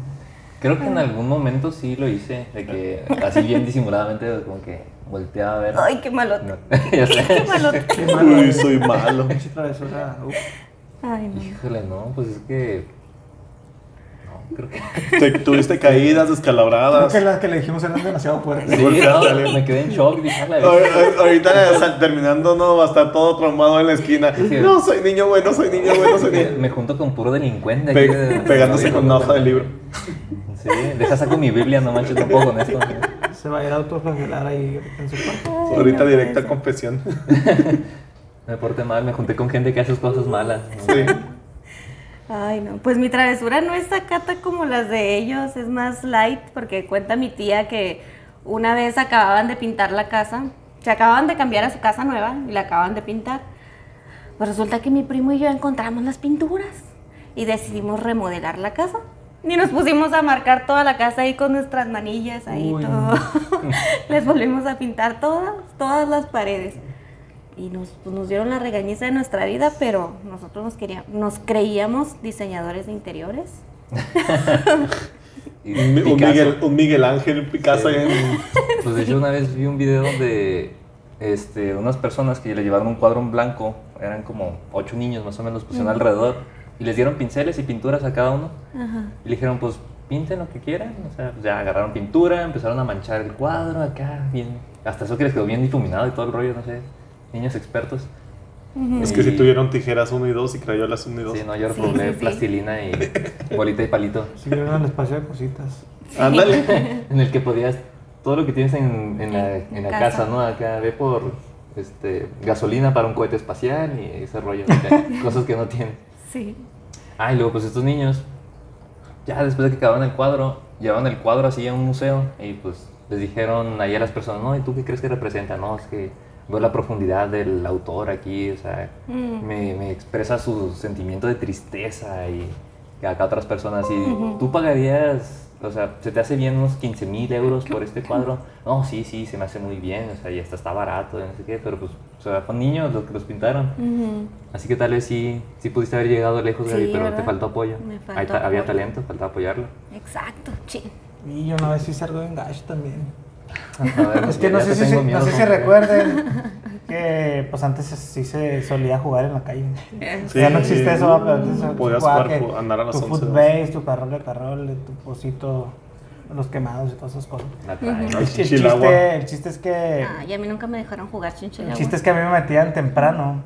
Creo que en algún momento sí lo hice. De que así bien disimuladamente, como que volteaba a ver. Ay, qué malote. No, <laughs> ya sé. Qué malote. Qué malo. Uy, soy malo. <laughs> Pinche travesura. Uf. Ay, no. Híjole, no, pues es que. No, creo que. <laughs> Te- tuviste caídas, Creo descalabradas. que las que le dijimos eran demasiado fuertes. Sí, no, me quedé en shock. Dije, "A la Ahor- vez". ahor- Ahorita terminando, no, va a estar todo traumado en la esquina. Sí. No, soy niño bueno, soy niño bueno, soy niño. me junto con puro delincuente. Pe- aquí pegándose con una hoja de libro. Sí, deja saco mi Biblia, no manches tampoco con esto. Se va a ir a autoflagelar ahí en su cuarto. Ahorita no directa confesión. <laughs> Me porté mal, me junté con gente que hace cosas malas. ¿no? Sí. Ay, no. Pues mi travesura no es sacata como las de ellos, es más light, porque cuenta mi tía que una vez acababan de pintar la casa, se acababan de cambiar a su casa nueva y la acaban de pintar. Pues resulta que mi primo y yo encontramos las pinturas y decidimos remodelar la casa. Y nos pusimos a marcar toda la casa ahí con nuestras manillas, ahí Uy, todo. <laughs> Les volvimos a pintar todas, todas las paredes. Y nos, pues, nos dieron la regañiza de nuestra vida, pero nosotros nos, queríamos, nos creíamos diseñadores de interiores. <laughs> Un. Miguel, un Miguel Ángel Picasso ahí en- <laughs> Pues de hecho una vez vi un video donde este, unas personas que le llevaron un cuadro en blanco, eran como ocho niños más o menos, los pusieron alrededor y les dieron pinceles y pinturas a cada uno Ajá. y le dijeron pues pinten lo que quieran, o sea, pues, ya agarraron pintura, empezaron a manchar el cuadro acá, bien, hasta eso que les quedó bien difuminado y todo el rollo, no sé, niños expertos. Es que Y- si tuvieron tijeras 1 y 2 y crayolas 1 y 2. Sí, no, yo Sí, probé sí, sí. plastilina y <laughs> bolita y palito. Siguieron al espacio de cositas. Ándale. <laughs> en el que podías todo lo que tienes en, en la, en la casa. casa. ¿no? Acá ve por este, gasolina para un cohete espacial y ese rollo, acá, <laughs> cosas que no tienes. Sí. Ah, y luego pues estos niños, ya después de que acabaron el cuadro, llevaban el cuadro así a un museo y pues les dijeron ahí a las personas, no, ¿y tú qué crees que representa? No, es que veo la profundidad del autor aquí, o sea, Mm. me, me expresa su sentimiento de tristeza y que acá otras personas y tú pagarías, o sea, se te hace bien unos 15 mil euros por este cuadro. No, sí, sí, se me hace muy bien, o sea, y hasta está barato, no sé qué, pero pues, o sea, fueron niños los que los pintaron. Así que tal vez sí, sí pudiste haber llegado lejos, Sí, Gaby, pero te faltó apoyo. Me faltó Ahí ta- había apoyo. talento, faltaba apoyarlo. Exacto, sí. Y yo una vez hice algo en Gash también. <laughs> A ver, Es que ya no sé, si, no sé si ¿cómo? recuerden <laughs> que pues antes sí se solía jugar en la calle. Sí, <laughs> ya no existe eso, pero antes se podías jugaba jugar, que andar a las tu 11, footbase, tu carrol de carrol, tu pocito, los quemados y todas esas cosas. El, chiste, el chiste es que Ah, y a mí nunca me dejaron jugar chinchilla. el chiste es que a mí me metían temprano,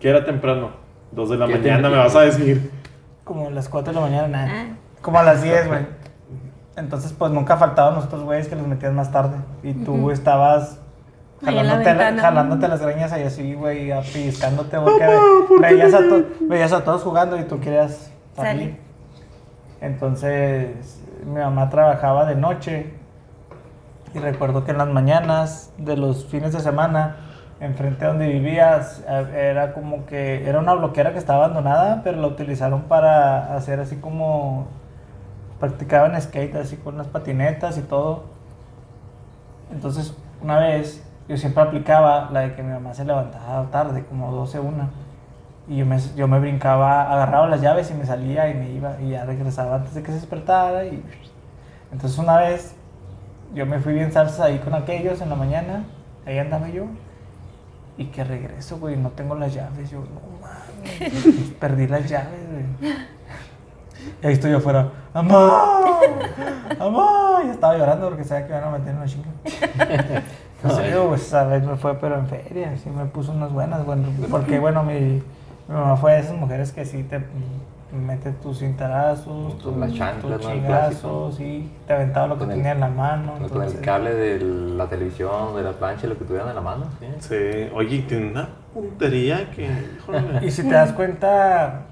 ¿Qué era temprano? 2 de la ¿Qué mañana, me vas a decir. como a las 4 de la mañana, nada, Ah. como a las 10, güey. Entonces, pues nunca faltaban los otros güeyes que los metían más tarde. Y tú estabas jalándote, la- jalándote las greñas ahí así, güey, a- pellizcándote porque veías, a to- veías a todos jugando y tú querías salir. Salir. Entonces, mi mamá trabajaba de noche y recuerdo que en las mañanas de los fines de semana, enfrente donde vivías, era como que era una bloquera que estaba abandonada, pero la utilizaron para hacer así como practicaban skate así con las patinetas y todo. Entonces, una vez yo siempre aplicaba la de que mi mamá se levantaba tarde, como 12, una. Y yo me, yo me brincaba, agarraba las llaves y me salía y me iba y ya regresaba antes de que se despertara. Y... Entonces una vez yo me fui bien salsa ahí con aquellos en la mañana, ahí andaba yo. Y que regreso, güey, no tengo las llaves. Yo, no mames, <laughs> perdí las llaves, güey. Y ahí estoy yo afuera, ¡Mamá! <laughs> ¡Amor! Y estaba llorando porque sabía que iban a meter en una chinga. <laughs> No sé, pues a ver, me fue, pero en feria, sí me puso unas buenas, bueno, porque <laughs> bueno, mi, mi mamá fue de esas mujeres que sí te mete tus cintarazos, Tus- tus. El chingazos, sí, te aventaba lo que el- tenía en la mano. Con el entonces- cable de la televisión, de la plancha, lo que tuvieran en la mano. ¿sí? Sí, oye, y tiene una puntería que. híjole. Y si te das cuenta,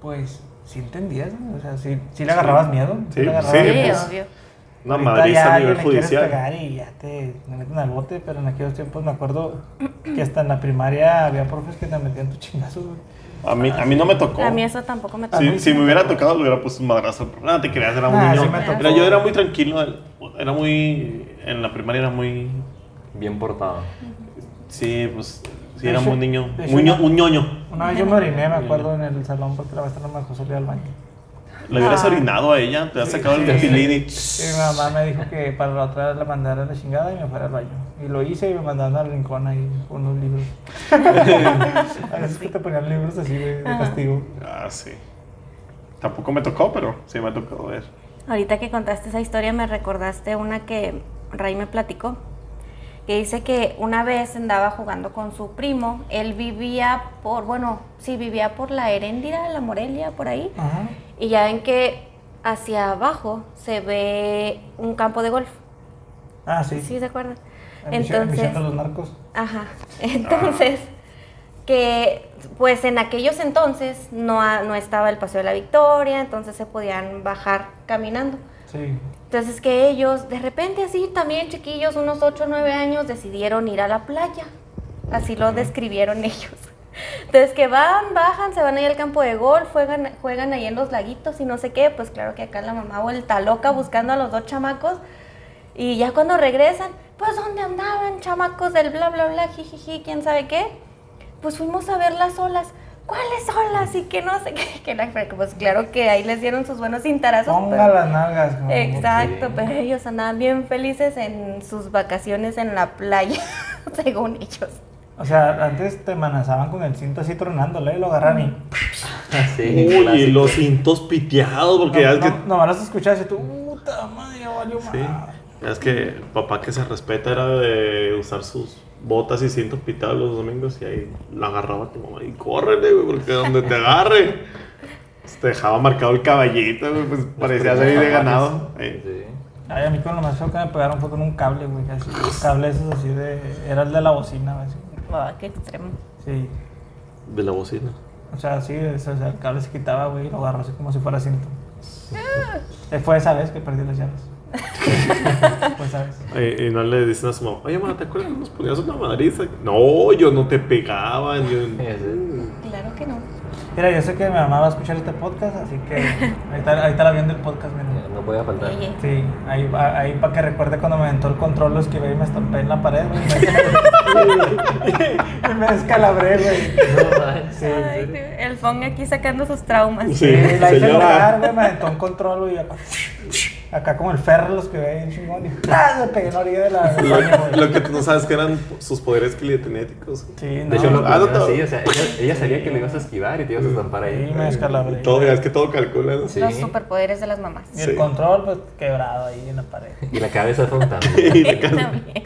pues sí entendías, ¿no? o sea, sí, sí le agarrabas miedo. Sí, le agarrabas sí, Sí, miedo. pues, obvio. Madriza ya a nivel judicial. pegar y ya te me meten al bote, pero en aquellos tiempos me acuerdo que hasta en la primaria había profes que te metían tu chingazo. A mí, a mí no me tocó. A mí eso tampoco me tocó. Si, si me hubiera tocado, le hubiera puesto un madrazo. No te creas, era un Ah, niño. sí me tocó. Era- yo era muy tranquilo. Era muy. En la primaria era muy. Bien portado. Sí, pues. Sí, De era hecho- muy niño. de hecho, Muy ño- una- un ñoño. Una vez yo me oriné, me acuerdo, en el salón porque la maestra no me dejó salir al baño. Le hubieras Ah. orinado a ella, te has Sí, sacado el sí. tefilín y. Y mi mamá me dijo que para la otra la mandara a la chingada y me fuera al baño. Y lo hice y me mandaron al rincón ahí con unos libros. <laughs> a veces que te ponían libros así de, de castigo. Ah, sí. Tampoco me tocó, pero sí me ha tocado ver. Ahorita que contaste esa historia me recordaste una que Ray me platicó, que dice que una vez andaba jugando con su primo, él vivía por, bueno, sí, vivía por la Heréndira, la Morelia, por ahí, Ajá. y ya ven que hacia abajo se ve un campo de golf, Ah, sí. ¿sí se acuerdan? Entonces, los narcos. Ajá. <laughs> Entonces, que pues en aquellos entonces no, no estaba el Paseo de la Victoria, entonces se podían bajar caminando. Sí. Entonces que ellos, de repente así, también chiquillos, unos 8 o 9 años, decidieron ir a la playa. Así lo describieron <laughs> ellos. Entonces que van, bajan, se van ahí al campo de golf, juegan, juegan ahí en los laguitos y no sé qué. Pues claro que acá la mamá vuelta loca buscando a los dos chamacos. Y ya cuando regresan, pues ¿dónde andaban chamacos del bla bla bla, jijiji, quién sabe qué? Pues fuimos a ver las olas. ¿Cuáles olas? Y que no sé qué. Que la- pues claro que ahí les dieron sus buenos cintarazos. Ponga pero- las nalgas. como- Exacto, pero ellos andaban bien felices en sus vacaciones en la playa, <laughs> según ellos. O sea, antes te amenazaban con el cinto así tronándole y lo agarran y. <laughs> Sí, Uy, clásico. los cintos piteados, porque ya es que. no, nomás los escuchabas y tú, puta madre, valió Sí. es que el papá que se respeta era de usar sus botas y cintos pitados los domingos y ahí la agarraba tu mamá y córrele, güey, porque donde te agarre. <laughs> Te dejaba marcado el caballito, güey, pues parecía ser de ganado. Eh, Sí. Ay, a mí con lo más feo que me pegaron fue con un cable, güey. Así, cable esos así de. Era el de la bocina, güey. qué extremo. Sí. De la bocina. O sea, sí, o sea, el cable se quitaba, güey, y lo agarró así como si fuera cinto. <laughs> Eh, Fue esa vez que perdí las llaves. Fue esa vez. Eh, y no le dicen a su mamá, oye, mamá, ¿te acuerdas que nos ponías una madriza? No, yo no te pegaba. Yo... Sí. Claro que no. Mira, yo sé que mi mamá va a escuchar este podcast, así que ahí está, ahí está la viendo el podcast, mira. No podía faltar. Oye, Sí, ahí, ahí para que recuerde cuando me aventó el control, lo esquivé y me estampé en la pared, y <laughs> me descalabré, güey. No. Sí, ay, sí. el Fong aquí sacando sus traumas. Sí. Sí, la hice güey, me aventó un control, güey, acá, acá como el ferro los que ve en chingón y <laughs> ¡plas! me pegué en la orilla de la del <laughs> baño, Lo, güey. lo que tú no sabes que eran sus poderes clietenéticos. Sí, no. De hecho, lo Ah, no te- así, o sea, ella, ella sabía que lo ibas a esquivar y te ibas a estampar ahí. Sí, me descalabré. Todo, es que todo calcula. ¿no? Sí. Los superpoderes de las mamás. Y el Sí. control, pues, quebrado ahí en la pared. <laughs> Y la cabeza también. Y le cal- También.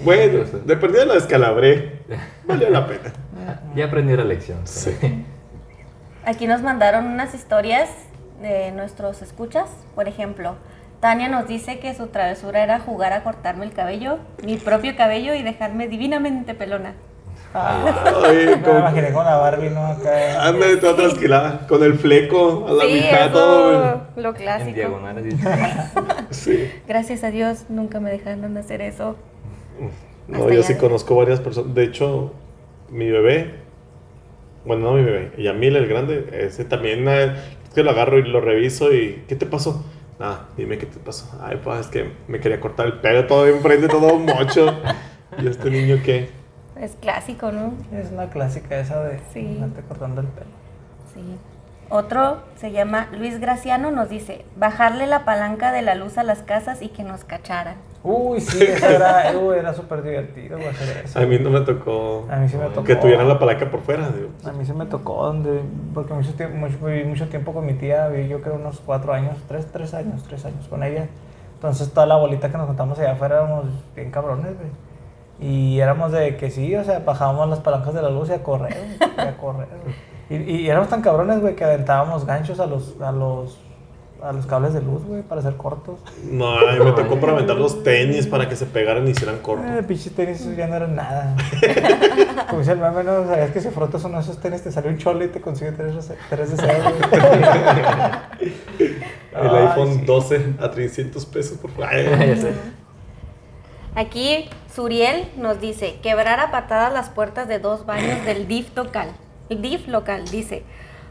Bueno, de perdida la descalabré. Valió la pena. Ya aprendí la lección. Sí. Aquí nos mandaron unas historias de nuestros escuchas. Por ejemplo, Tania nos dice que su travesura era jugar a cortarme el cabello, mi propio cabello y dejarme divinamente pelona. Ay, Me como- imaginé con la Barbie, ¿no? Acá. Anda toda trasquilada, con el fleco a la sí, mitad, eso, todo. lo En clásico. diagonal así. <laughs> Sí. Gracias a Dios nunca me dejaron hacer eso. No, Hasta yo sí de- conozco varias personas. De hecho, mi bebé, bueno, no mi bebé, Yamil, el grande, ese también eh, que lo agarro y lo reviso y ¿qué te pasó? Nada, dime qué te pasó. Ay, pues es que me quería cortar el pelo todo enfrente, todo mocho. ¿Y este niño qué? Es clásico, ¿no? Es una clásica esa de Sí. andarte cortando el pelo. Sí. Otro se llama Luis Graciano, nos dice, bajarle la palanca de la luz a las casas y que nos cacharan. Uy, sí, eso era, uy, era súper divertido hacer eso. A mí no me tocó A mí sí me tocó. que tuvieran la palanca por fuera. digo. A mí se me tocó, donde, porque mucho tiempo, mucho, viví mucho tiempo con mi tía, viví yo creo unos cuatro años, tres, tres años, tres años con ella. Entonces toda la bolita que nos contamos allá afuera éramos bien cabrones, güey. Y éramos de que sí, o sea, bajábamos las palancas de la luz y a correr, y a correr. güey. Y, y éramos tan cabrones, güey, que aventábamos ganchos a los, a los, a los cables de luz, güey, para hacer cortos. No, a mí me tocó para aventar los tenis para que se pegaran y hicieran corto. Eh, pinches tenis esos ya no eran nada. <laughs> Como dice el meme, no sabías que si frotas uno de esos tenis te sale un chole y te consigue tres, tres deseos. güey. <laughs> El Ay, iPhone sí. 12 a 300 pesos por <laughs> sé. Aquí Suriel nos dice, quebrar a patadas las puertas de dos baños del DIF local. DIF local dice,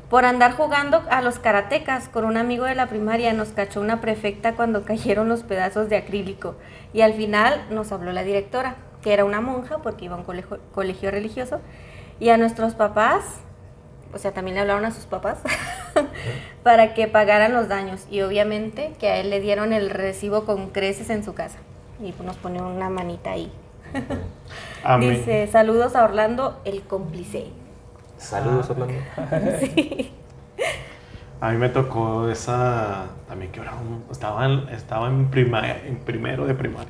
por andar jugando a los karatecas con un amigo de la primaria nos cachó una prefecta cuando cayeron los pedazos de acrílico y al final nos habló la directora, que era una monja porque iba a un colegio, colegio religioso, y a nuestros papás, o sea, también le hablaron a sus papás, <laughs> para que pagaran los daños y obviamente que a él le dieron el recibo con creces en su casa y pues nos pone una manita ahí. <laughs> Dice, saludos a Orlando, el cómplice. Saludos, Orlando. <laughs> a mí me tocó esa. También quebraron. Estaba en, estaba en, prima- en primero de primaria.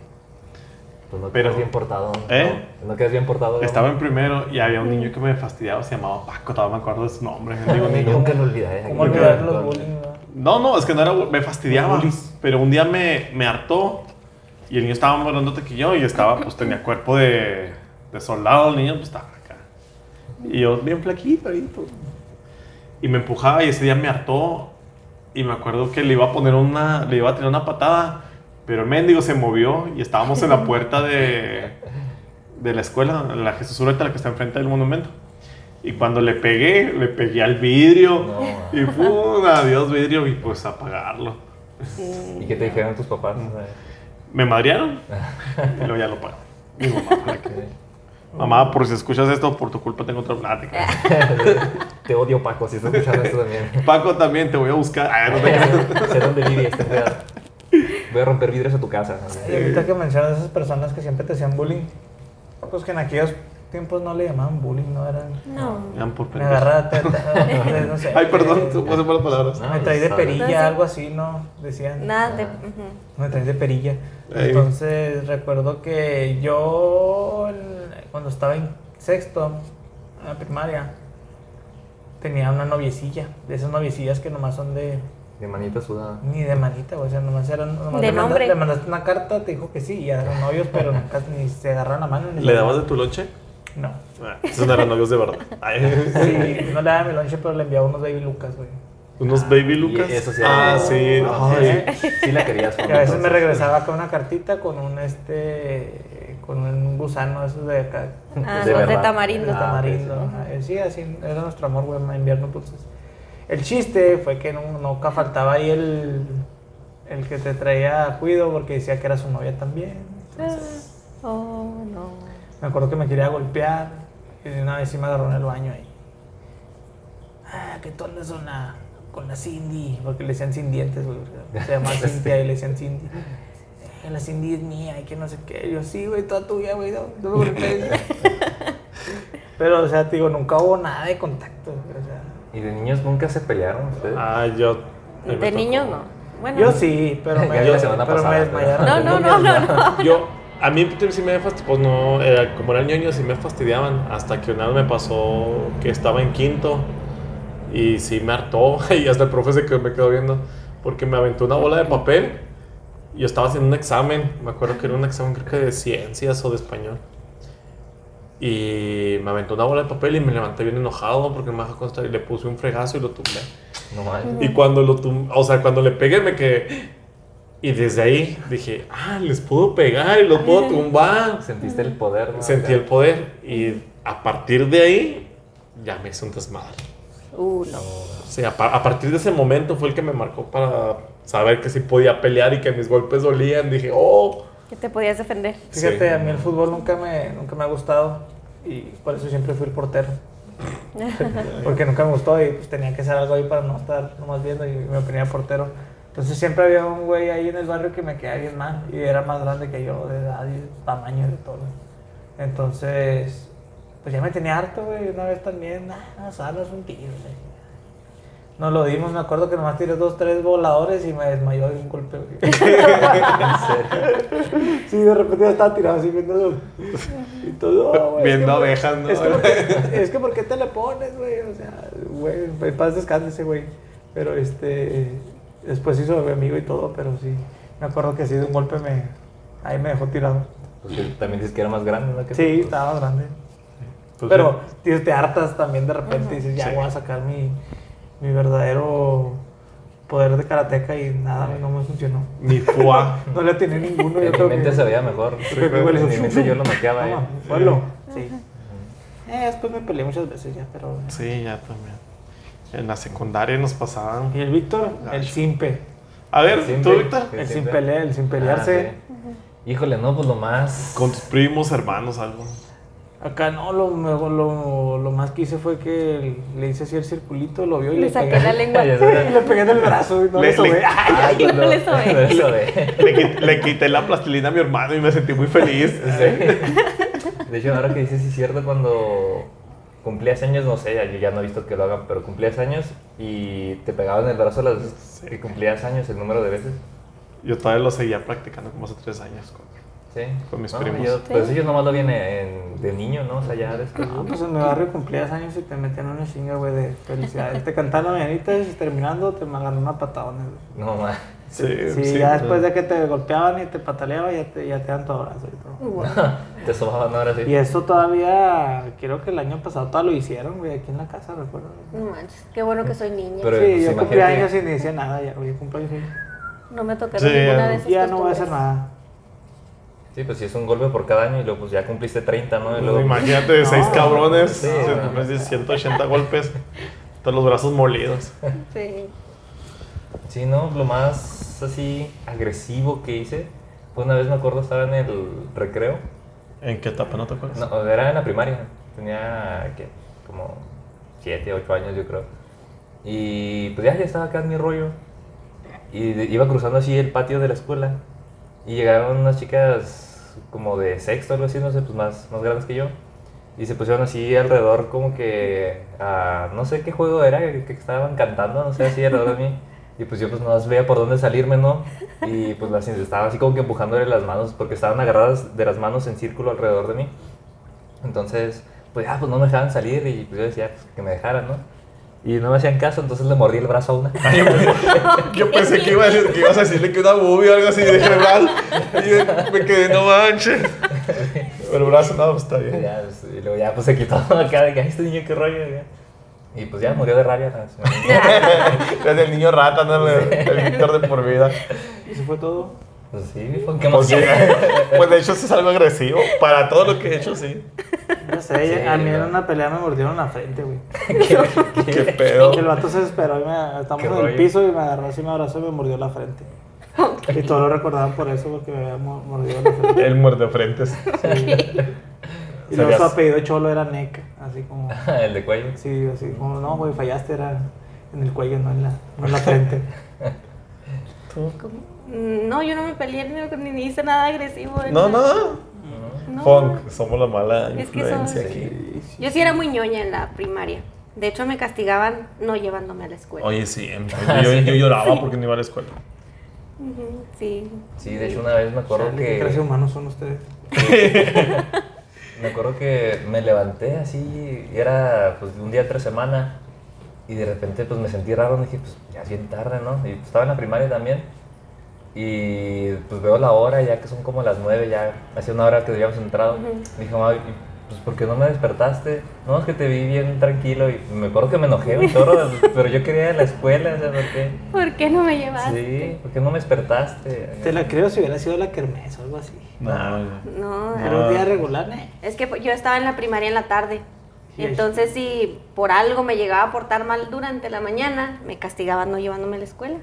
Pues no Pero- quedas bien portado. ¿Eh? No, no quedas bien portado. Estaba en primero y había un niño que me fastidiaba, se llamaba Paco, todavía me acuerdo de su nombre. Digo, niño. Nunca lo olvidaré. ¿Cómo olvidar los bullying? no? No, no, es que no era, me fastidiaba. Pero un día me, me hartó y el niño estaba más grandote que yo y estaba, pues tenía cuerpo de, de soldado. El niño, pues estaba. Y yo, bien flaquito ahí. pues. Y me empujaba y ese día me hartó. Y me acuerdo que le iba a poner una, le iba a tirar una patada. Pero el mendigo se movió y estábamos en la <laughs> puerta de, de la escuela, la Jesús Ureta, la que está enfrente del monumento. Y cuando le pegué, le pegué al vidrio. No. Y pum, adiós vidrio y pues apagarlo. ¿Y qué te dijeron tus papás? Me madrearon <laughs> y luego ya lo pago. Mi mamá, para que- Mamá, por si escuchas esto, por tu culpa tengo otra plática. <laughs> Te odio, Paco, si estás escuchando esto también. <laughs> Paco también, te voy a buscar. Ay, no te- <laughs> sé dónde vive este. Voy a romper vidrios a tu casa. Y ahorita que mencionas esas personas que siempre te hacían bullying, pues que en aquellos tiempos no le llamaban bullying, no eran. No. Me dan por Me agarraba, te- te- no sé. Ay, perdón, se me hacen malas palabras. No, Me traí de perilla, algo así, ¿no? Decían. Nada de... Ah. Me traí de perilla. Ey. Entonces recuerdo que yo, el- cuando estaba en sexto, en la primaria, tenía una noviecilla. De esas noviecillas que nomás son de. De manita sudada. Ni de manita, güey, o sea, nomás eran. Nomás De le, manda- nombre. le mandaste una carta, te dijo que sí, y ya eran novios, pero nunca ni se agarraron la mano. Ni ¿Le dabas de tu lonche? No. Ah, esos no eran novios de verdad. Sí, no le daba mi lonche, pero le enviaba unos baby Lucas, güey. Unos baby Lucas. Y eso sí ah, sí. no, sí, sí la querías. Y a veces me regresaba con una cartita con un este. Con un gusano, esos de acá. Ah, De de tamarindo. de Ah, tamarindo. sí. Eh, Sí, así era nuestro amor, güey, en invierno, pues. El chiste fue que no, nunca faltaba ahí el, el que te traía cuido porque decía que era su novia también. Entonces, Oh, no. me acuerdo que me quería golpear y una vez sí me agarró en el baño ahí. Ah, que tú andas con la, con la Cindy, porque le decían sin dientes, güey. Se llama <laughs> Cintia y le decían Cindy. "Eh, la Cindy es mía y que no sé qué. Yo, sí, güey, toda tuya, güey. No, no me golpees". <laughs> Pero, o sea, te digo, nunca hubo nada de contacto. O sea, ¿Y de niños nunca se pelearon ustedes? Ah, yo. me De niños no. Bueno, yo sí, pero <laughs> me, la semana pero me pasada, desmayaron. No, no, no, no, no. <laughs> Yo, a mí sí me fastidiaban, pues no, era- como era ñoño, sí me fastidiaban. Hasta que una vez me pasó que estaba en quinto y sí me hartó. Y hasta el profe se quedó- me quedó viendo porque me aventó una bola de papel. Yo estaba haciendo un examen, me acuerdo que era un examen creo que de ciencias o de español. Y me aventó una bola de papel y me levanté bien enojado porque me dejó constar y le puse un fregazo y lo tumbé. No manches. Y cuando lo tum o sea, cuando le pegué me quedé. Y desde ahí dije, ah, les puedo pegar y los puedo tumbar. Sentiste el poder, ¿no? Sentí el poder y a partir de ahí ya me hice un desmadre. Uh, no. O sea, a partir de ese momento fue el que me marcó para saber que sí podía pelear y que mis golpes dolían. Dije, oh, Que te podías defender. Fíjate, Sí. a mí el fútbol nunca me, nunca me ha gustado y por eso siempre fui el portero. <laughs> Porque nunca me gustó y pues tenía que hacer algo ahí para no estar nomás viendo y me ponía portero. Entonces siempre había un güey ahí en el barrio que me quedaba bien mal y era más grande que yo de edad y tamaño y de todo. Entonces, pues ya me tenía harto, güey. Una vez también, ah, salas un tiro. güey. Nos lo dimos, me acuerdo que nomás tiré dos, tres voladores y me desmayó de un golpe, güey. <laughs> Sí, de repente ya estaba tirado así viendo y todo. "Oh, es Viendo que abejas, ¿no? Es que, porque- es que ¿por qué te le pones, güey? O sea, güey, en paz descanse ese güey. Pero este, después hizo mi amigo y todo, pero sí. Me acuerdo que así de un golpe me, ahí me dejó tirado. Porque también dices que era más grande, ¿no? Que Sí, estaba más grande. Pues Pero tío, te hartas también de repente y dices, ya Sí. voy a sacar mi, mi verdadero poder de karateca y nada, no me funcionó. Mi fuá. <laughs> No le tenía ninguno. yo En mi creo mente que- se veía mejor. creo que igual En hizo mi mente yo lo noqueaba. Toma, eh. suelo. Sí. Eh, después me peleé muchas veces ya, pero... Sí, ya también. En la secundaria nos pasaban. Y el Víctor, el simpe. A ver, Simple. tú, Víctor. Sí, El sin el sin pelearse. Ah, sí. Híjole, no, pues lo más. Con tus primos, hermanos, algo. Acá no, lo, lo, lo más que hice fue que le hice así el circulito, lo vio y Le le, saqué pegué. la lengua. Y <laughs> le pegué en el brazo y no Le- le, sobé. le- Ay, no le sobé. Quité la plastilina a mi hermano y me sentí muy feliz. Sí. De hecho, ahora que dices, sí es cierto, cuando cumplías años, no sé, yo ya no he visto que lo hagan, pero cumplías años y te pegaban en el brazo las veces que cumplías años, el número de veces. Yo todavía lo seguía practicando como hace tres años. cuatro. Sí. Con mis No, primos. yo- pues ellos nomás lo vienen de niño, ¿no? O sea, ya después. No, pues en mi barrio cumplías años y te metían una chinga, güey, de felicidad. te cantaban mañanitas y terminando te me agarró una patada. No, más. Sí, Sí, sí. ya después de que te golpeaban y te pataleaban, ya te, ya te dan tu abrazo y todo. <laughs> Te sobaban ahora sí. Y eso todavía, creo que el año pasado todavía lo hicieron, güey, aquí en la casa, recuerdo. No manches, qué bueno que soy niña. Pero- sí, pues, yo cumplí años y ni decía nada, ya, güey, cumplo años y No me tocaron Sí, ninguna de esas ya no voy a hacer nada. Sí, pues si es un golpe por cada año y luego pues ya cumpliste 30, ¿no? Y luego, Imagínate, seis No, cabrones, sí, se- no. más de 180 golpes, todos los brazos molidos. Sí. Sí, no, lo más así agresivo que hice fue una vez me acuerdo estaba en el recreo. ¿En qué etapa no te acuerdas? No, era en la primaria. Tenía ¿qué? como 7, 8 años yo creo. Y pues ya, ya estaba acá en mi rollo. Y de- iba cruzando así el patio de la escuela. Y llegaron unas chicas como de sexto, algo así, no sé, pues más, más grandes que yo. Y se pusieron así alrededor como que, no sé qué juego era, que, que estaban cantando, no sé, así alrededor de mí. Y pues yo pues no veía por dónde salirme, ¿no? Y pues las estaba así como que empujándole las manos, porque estaban agarradas de las manos en círculo alrededor de mí. Entonces, pues ya, pues no me dejaban salir y pues yo decía pues, que me dejaran, ¿no? Y no me hacían caso, entonces le mordí el brazo a una. <laughs> Yo pensé que, iba a decir, que ibas a decirle que una boobie o algo así, y dije, brazo. Y me quedé, no manches. Pero <laughs> el brazo, no, pues está Y bien. ya, pues, y luego ya pues se quitó <laughs> acá de que "Ay, este niño qué rollo. ya. Y pues ya murió de rabia. Desde el niño rata, ¿no? El, el Víctor de por vida. Y eso fue todo. Pues sí, fue qué Pues, sí, emoción. <laughs> pues de hecho, eso es algo agresivo. Para todo lo que he hecho, sí. No sé, Sí, a mí en no. una pelea me mordieron la frente, güey. <laughs> <laughs> Qué pedo. Y el vato se desesperó y me, estamos Qué en el piso y me agarró así, me abrazó y me mordió la frente. Y todos lo recordaban por eso, porque me había mo- mordido la frente. El muerde frentes. Y luego su apellido cholo era Neca, así como, el de cuello. sí, así como, no, güey, fallaste, era en el cuello, no en la, no en la frente. Mm, No, yo no me peleé ni, ni hice nada agresivo. No, no. No. Funk, somos la mala Es que influencia somos- aquí. Yo sí era muy ñoña en la primaria. De hecho, me castigaban no llevándome a la escuela. Oye, sí, <laughs> yo, yo lloraba porque no iba a la escuela. Sí. Sí, de hecho una vez me acuerdo Chale, ¿Qué clase que... humanos son ustedes? <laughs> Me acuerdo que me levanté así, y era pues un día entre semana, y de repente pues me sentí raro, dije pues ya es bien tarde, ¿no? Y pues, estaba en la primaria también, y pues veo la hora, ya que son como las nueve, ya hacía una hora que habíamos entrado, Ujú. dije, mamá, ¿y, pues ¿por qué no me despertaste? No, es que te vi bien tranquilo, y me acuerdo que me enojé un chorro, <laughs> pero yo quería ir a la escuela, o sea, ¿por qué? ¿Por qué no me llevaste? Sí, ¿por qué no me despertaste? Te la creo si hubiera sido la kermés o algo así. No, No, Era un día regular, ¿eh? es que yo estaba en la primaria en la tarde. Sí, Entonces, si por algo me llegaba a portar mal durante la mañana, me castigaban no llevándome a la escuela.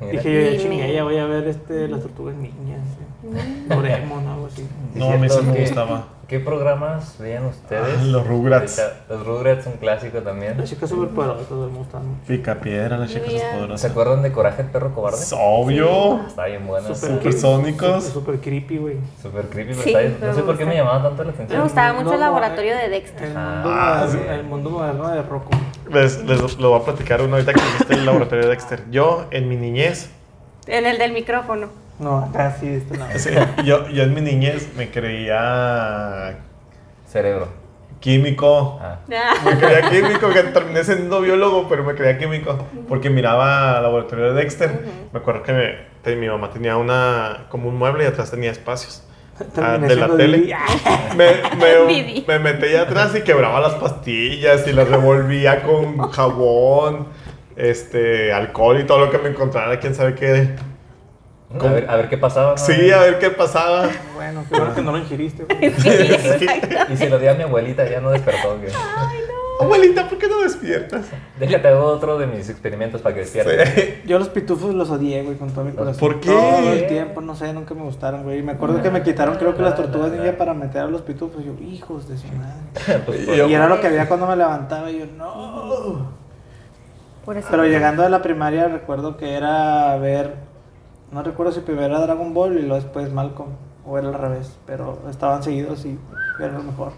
Dije yo, chingué, ya voy a ver este, las tortugas niñas. Mm. Doraemon, algo así. No, a mí sí me gustaba. ¿Qué programas veían ustedes? Ah, los Rugrats. Los Rugrats, un clásico también. Las chicas súper poderosas me gustan mucho. Pica piedra, las chicas Mira. ¿Se acuerdan de Coraje el perro cobarde? Es obvio. Está bien buena. Supersónicos. Súper creepy, güey. super creepy, pero Sí, está bien- pero No sé me por qué me llamaba tanto la Me atención. gustaba mucho el laboratorio de El Dexter. mundo, Ah, moderno, sí. el mundo moderno de Rocco. Les, les lo voy a platicar uno ahorita que viste el laboratorio de Dexter. Yo, en mi niñez, En el del micrófono. No, acá sí, este no. sí, yo, yo en mi niñez me creía Cerebro. químico. Ah. Me creía químico, que terminé siendo biólogo, pero me creía químico. Porque miraba laboratorio de Dexter. Me acuerdo que me- te- mi mamá tenía una, como un mueble y atrás tenía espacios. ah, de la tele. Me, me <laughs> metía atrás y quebraba las pastillas y las revolvía con jabón, este, alcohol y todo lo que me encontrara, quién sabe qué. A ver, a ver qué pasaba. ¿no? Sí, a ver qué pasaba. Bueno, bueno que no lo ingiriste. güey. Sí, exacto. Y se lo di a mi abuelita, ya no despertó. que- Abuelita, ¿por qué no despiertas? Déjate hago otro de mis experimentos para que despiertes. Sí. Yo los pitufos los odié, güey, con todo mi corazón. ¿Por qué? Todo el tiempo, no sé, nunca me gustaron, güey. Me acuerdo que me quitaron, creo que las tortugas ninja para meter a los pitufos. Yo, hijos de su madre. <laughs> Pues, Yo- Y era lo que había cuando me levantaba y yo, no. Por eso. Pero llegando a la primaria recuerdo que era ver, no recuerdo si primero era Dragon Ball y luego después Malcolm, o era al revés, pero estaban seguidos y era lo mejor.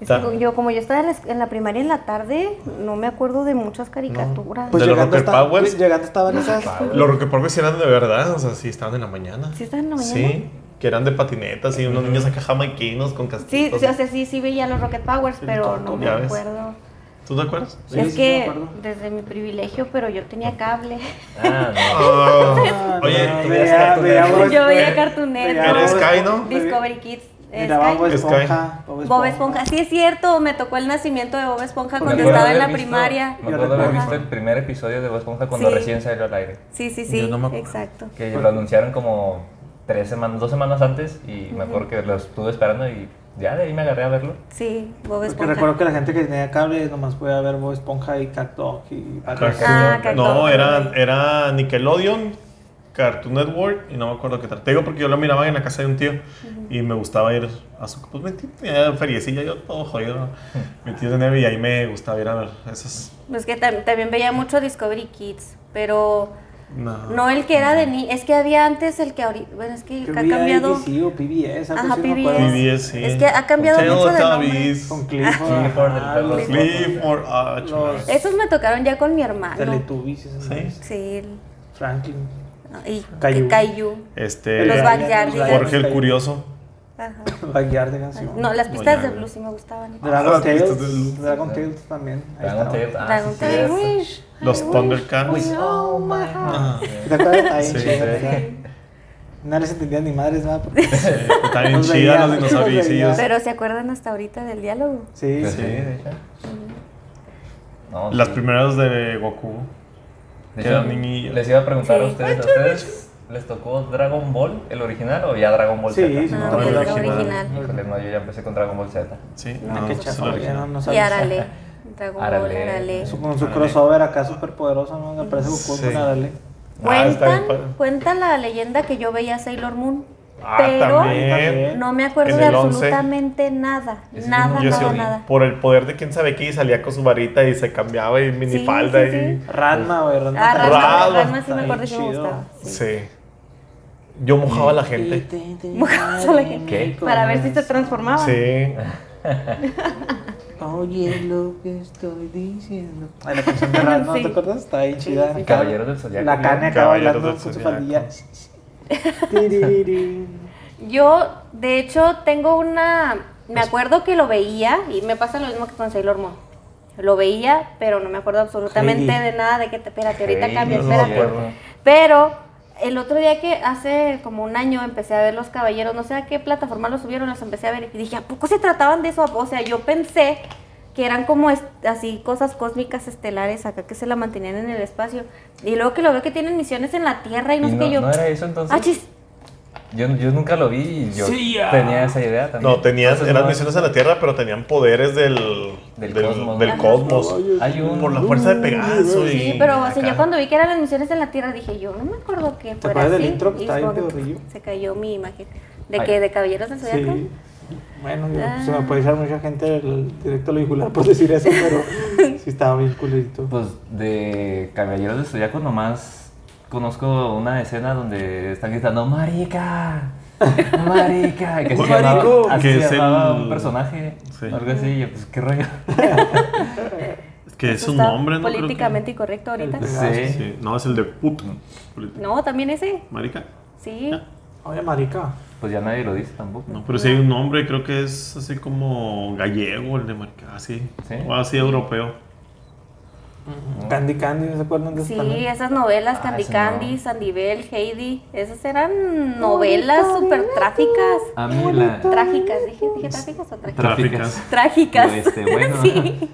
Es que yo, como yo estaba en la, primaria en la tarde, no me acuerdo de muchas caricaturas. Pues ¿De los Rocket Powers? llegando estaban esas. Los Rocket Power sí eran de verdad, o sea, sí estaban en la mañana. ¿Sí estaban en la mañana? Sí, que eran de patinetas y unos niños acá jamaiquinos con Sí, casquitos. sí, o sea, sí, sí veía los Rocket Powers, pero no me acuerdo. ¿Tú te acuerdas? Sí, es sí, que me desde mi privilegio, pero yo tenía cable. Ah, no. Ah, oye, no, Yo veía veía- Cartoon Network. ¿Eres Bob- Sky, no? Discovery Kids. eh, Miraba Bob Sky. Esponja. Bob Esponja, sí es cierto, me tocó el nacimiento de Bob Esponja Me cuando estaba en la visto- primaria. Me acuerdo haber visto el primer episodio de Bob Esponja cuando Sí. recién salió al aire. Sí, sí, sí, Yo no me acuerdo. exacto. Que lo anunciaron como tres semanas, dos semanas antes y me acuerdo que lo estuve esperando y ya de ahí me agarré a verlo. Sí, Bob Porque Esponja. recuerdo que la gente que tenía cable nomás podía ver Bob Esponja y Cat Dog y. Ah, Cartoon no, era, era Nickelodeon, Cartoon Network y no me acuerdo qué tal. Te digo porque yo lo miraba en la casa de un tío y me gustaba ir a su... Pues me tenía feriecilla, yo todo jodido. Mi tío tenía y ahí me gustaba ir a ver esas... Es que tam- también veía mucho Discovery Kids, pero No. no el que era de ni, es que había antes el que ahorita, bueno, es que Creo ha que cambiado. ABC o PBS, Ajá, PBS. PBS, sí. Es que ha cambiado mucho de nombre. Con Clifford. Clifford, ajá, perro. los Clifford, ah. Los- Esos me tocaron ya con mi hermano. Teletubbies, Sí. Sí, Franklin. y Caillou. Caillou. Este, Los Backyardigans. Jorge el Curioso. Ajá. <laughs> Backyardigans, sí. No, las pistas de blues sí me gustaban. Dragon Tales. de luz. Dragon Tales también. Dragon. Tales, ah, Dragon sí, Tales. Wish. Los Thundercats. Oh my heart. Ah, ¿Te acuerdas? Ahí, Sí. No les entendía ni madres nada. Porque... <laughs> está bien chida los dinosaurios. Pero se acuerdan hasta ahorita del diálogo. Sí, sí. sí, de hecho. No, Las sí. primeras de Goku. De que hecho, eran niñillos. les iba a preguntar a ustedes, ¿a ustedes les tocó Dragon Ball, el original, o ya Dragon Ball Sí, Z? sí, Ah, me tocó el la original. Híjole, no, yo ya empecé con Dragon Ball Z. Sí, Ah, no, qué sí, ya original. no, no Y. Arale. <laughs> Dragon Ball, Arale. Su- Con su Arale. crossover acá súper poderoso, ¿no? Me parece Goku Sí. con Arale. Ah, Cuentan, cuenta la leyenda que yo veía Sailor Moon, Ah, pero también. no me acuerdo de el 11. absolutamente nada. Sí Nada, no- Yo sí nada, nada. Por el poder de quién sabe qué, y salía con su varita y se cambiaba y minifalda sí, y... Ranma, güey. Ranma. Ah. Ranma, Ranma. Ranma sí me acuerdo que me gustaba. sí. Yo mojaba a la gente. <laughs> Mojabas a la gente. ¿Qué? Para ver si se transformaba. Sí. <laughs> Oye lo que estoy diciendo. Ay, la canción de <laughs> Sí. ¿no te acuerdas? Está ahí chida. sí. Caballeros del Zodiaco. La cane acá Caballeros bailando con su faldilla. Yo, de hecho, tengo una. Me acuerdo que lo veía y me pasa lo mismo que con Sailor Moon. Lo veía, pero no me acuerdo absolutamente Heidi. de nada de que te. Espérate, ahorita Heidi, cambia, no me espérate. acuerdo. Pero el otro día que hace como un año empecé a ver Los Caballeros, no sé a qué plataforma los subieron, los empecé a ver y dije, ¿a poco se trataban de eso? O sea, yo pensé que eran como así cosas cósmicas estelares acá que se la mantenían en el espacio. Y luego que lo veo que tienen misiones en la Tierra y no ¿Y no, qué yo. no era eso entonces? Ah, chis. Yo, yo nunca lo vi y yo Sí, ya. tenía esa idea también. No, tenían, Entonces, eran no- misiones en la Tierra, pero tenían poderes del, Del, del, cosmos. del cosmos. Hay un- Por la fuerza de Pegaso y. Sí, pero o sea, yo cuando vi que eran las misiones en la Tierra dije, yo no me acuerdo que fuera acuerdas del así. intro que Y que pedorrillo? Se cayó mi imagen. ¿De Ay. qué? ¿De Caballeros del Zodiaco? Sí. Bueno, yo- Ah. se me puede echar mucha gente del directo a lo vincular por decir eso, pero <laughs> sí estaba bien culerito. Pues de Caballeros de Zodiaco nomás conozco una escena donde están gritando ¡Marica! <laughs> ¡Marica! Que así se llamaba- así Que se es llamaba el- un personaje. Sí. Algo así, y yo, pues qué rollo. Es que es un nombre, ¿no? Creo que- Políticamente incorrecto ahorita. El- Sí. Sí. No, es el de puto. No, también ese. Marica. Sí. Oye, marica. Pues ya nadie lo dice tampoco. No, pero sí hay un nombre, creo que es así como gallego, el de Marica, así. Sí. O así europeo. Candy Candy, ¿no se acuerdan de eso Sí, también? esas novelas, Ah, Candy Candy, no. Sandivel, Heidi, esas eran novelas súper trágicas. A mí la... Trágicas, dije, dije trágicas o trágicas. Tráficas. <laughs> Trágicas. Este, bueno. sí.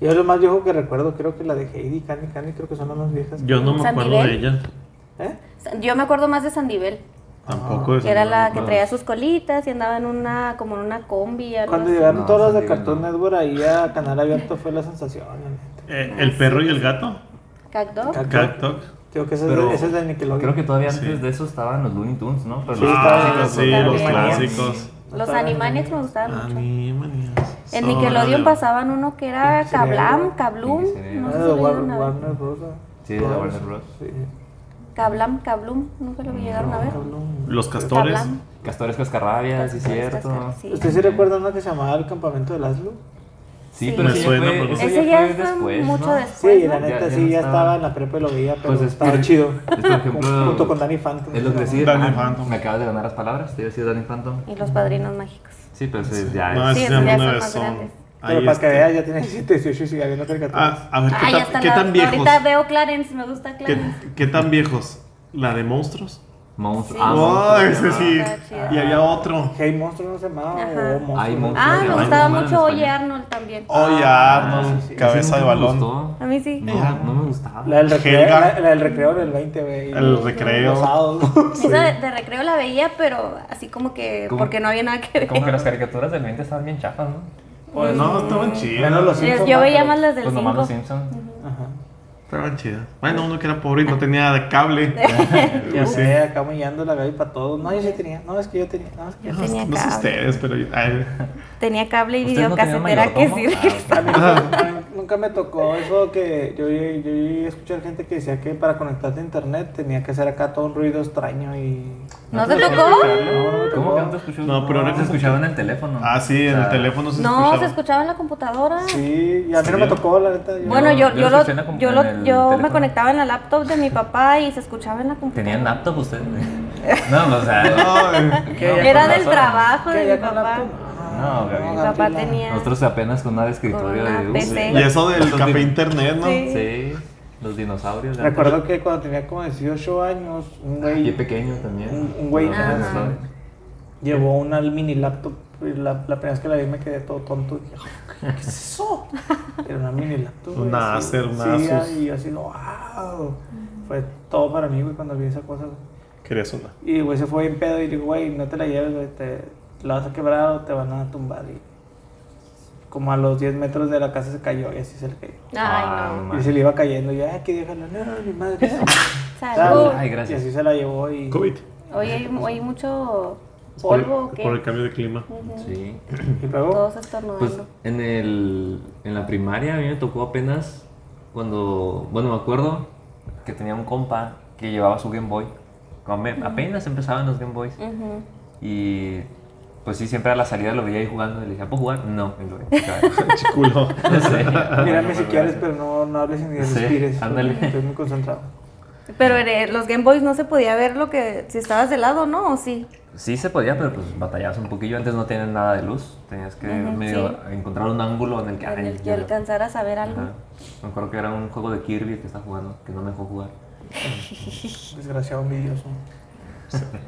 Yo lo más viejo que recuerdo, creo que la de Heidi, Candy Candy, creo que son las más viejas. Yo no me acuerdo de ella. ¿Eh? Yo me acuerdo más de Sandivel, Tampoco de que era la que traía sus colitas y andaba en una, como en una combi. algo Cuando así. llegaron No, todas las de Cartoon. Network ahí a Canal Abierto fue la sensación. Eh, el perro y el gato. Cat Dog. Creo que ese, Pero es, de- ese es de Nickelodeon. Creo que todavía Sí. antes de eso estaban los Looney Tunes, ¿no? Pero Sí, los estaba- clásicos, sí, los los clásicos. Los Animaniacs me gustaban mucho. Animaniacs. En Nickelodeon pasaban uno que era. Cablam, Cablum. No Ah, sé de si lo War- llegaron a ver. Warner Bros. Sí, de Warner Bros. Sí. Cablam, Cablum. Nunca lo llegaron a ver. Los castores. Cablam. Castores Cascarrabias, sí, cierto. cascar- sí. ¿Ustedes sí recuerdan una que se llamaba El Campamento de Laszlo? Sí, Sí. pero ya suena, fue, ese ya fue después, mucho ¿no? después. Sí, la ¿no? neta Ya- ya sí, no ya estaba. estaba en la prepa y lo veía, pero Pues es estaba por- chido. Es por ejemplo... <laughs> Junto con Danny Phantom. Es lo que decía. Danny ah, Phantom. Me acabas de ganar las palabras, te iba a decir Danny Phantom. Y los padrinos mágicos. Sí, pero ese ya No, es... Sí, ese esos ya no son son- grandes. Pero para que está. veas, ya tiene <laughs> 17, 18 y sigue habiendo caricaturas. Ah, a ver, ¿qué, Ah, ya tan, está ¿qué la- tan viejos? Ahorita veo Clarence, me gusta ¿Qué, Clarence. qué tan viejos? ¿La de monstruos? Monstruo. Sí. Ah, Oh, ese sí. Chido. Y había otro. Hey Monstruo no se llamaba. Hay ¿no? Monstruo. Ah, me no, gustaba no, mucho. Oye Arnold también. Oye, Ah, Arnold, sí, sí. cabeza de balón. gustó. A mí sí. No, no me gustaba. La del recreo, la, la del recreo del 20, güey. El recreo. Los sábados. <laughs> Esa de, de recreo la veía, pero así como que ¿Cómo? porque no había nada que ver. Como que las caricaturas del 20 estaban bien chafas, ¿no? Pues no, estaban chidas. Los Yo- Simpsons, Yo veía más las del Pues nomás los 5. Simpsons. Ajá. Estaban chidas. Bueno, uno que era pobre y no tenía cable. <laughs> Ya Sí. sé, acá humillando la Gaby para todos. No, yo sí tenía. No, es que yo tenía. No, es que Yo No, tenía no sé cable. ustedes, pero yo- ay, Tenía cable y ¿Ustedes no tenían videocasetera que sí mayordomo? <laughs> nunca, me tocó eso que yo, yo escuchar gente que decía que para conectarte a internet tenía que hacer acá todo un ruido extraño y... ¿No te tocó? No, no ¿Cómo que no te escuchó? No, pero ahora se escuchaba en el teléfono. Ah, sí, en el teléfono se No, escuchaba. se escuchaba en la computadora. Sí, y a mí no me tocó, la neta. yo- Bueno, yo, yo yo, lo lo, escuché en la compu- yo, me conectaba en la laptop de mi papá y se escuchaba en la computadora. ¿Tenían laptop ustedes? <laughs> No, o sea... ¿Ya Era del trabajo de ¿Ya mi papá. No, Gaby. Mi papá tenía. Nosotros apenas con una de escritorio Con una de... PC. Y eso del café internet, ¿no? Sí. Sí, los dinosaurios. de Recuerdo antes. que cuando tenía como 18 años, un Pie güey pequeño también. Un- un güey- llevó una mini laptop. y La, la primera vez que la vi me quedé todo tonto. y dije, ¿Qué es eso? <laughs> Era una mini laptop. Una. Acer, una Sí, y así, wow. Fue todo para mí, güey, cuando vi esa cosa. Querías una. Y güey se fue en pedo y digo, güey, no te la lleves, güey, te la vas a quebrar o te van a tumbar. Y como a los 10 metros de la casa se cayó y así se le cayó. Ah, Ay, no no. Y se le iba cayendo, y yo, ay, que déjala, no, mi madre. <laughs> Salud. Ay, gracias. Y así se la llevó y. COVID. Hoy hay, hoy hay mucho Por, polvo. ¿o qué? por el cambio de clima. Ujú. Sí. <clears throat> Y luego. Todos estornudando. Pues en, el, en la primaria a mí me tocó apenas cuando, bueno, me acuerdo que tenía un compa que llevaba su Game Boy. Cuando me- apenas empezaban los Game Boys. Ujú. Y pues sí, siempre a la salida lo veía ahí jugando y le decía, ¿puedo jugar? No. Y lo veía. Chiculo. Mírame si quieres, pero no, no hables ni Sí, respires. ándale. Estoy muy concentrado. Pero en los Game Boys no se podía ver lo que. Si estabas de lado, ¿no? ¿O sí? Sí se podía, pero pues batallabas un poquillo. Antes no tenían nada de luz. Tenías que medio sí. encontrar un ángulo en el que... En el que alcanzaras a ver algo. Ajá. Me acuerdo que era un juego de Kirby que estaba jugando, que no me dejó jugar. <laughs> Desgraciado envidioso.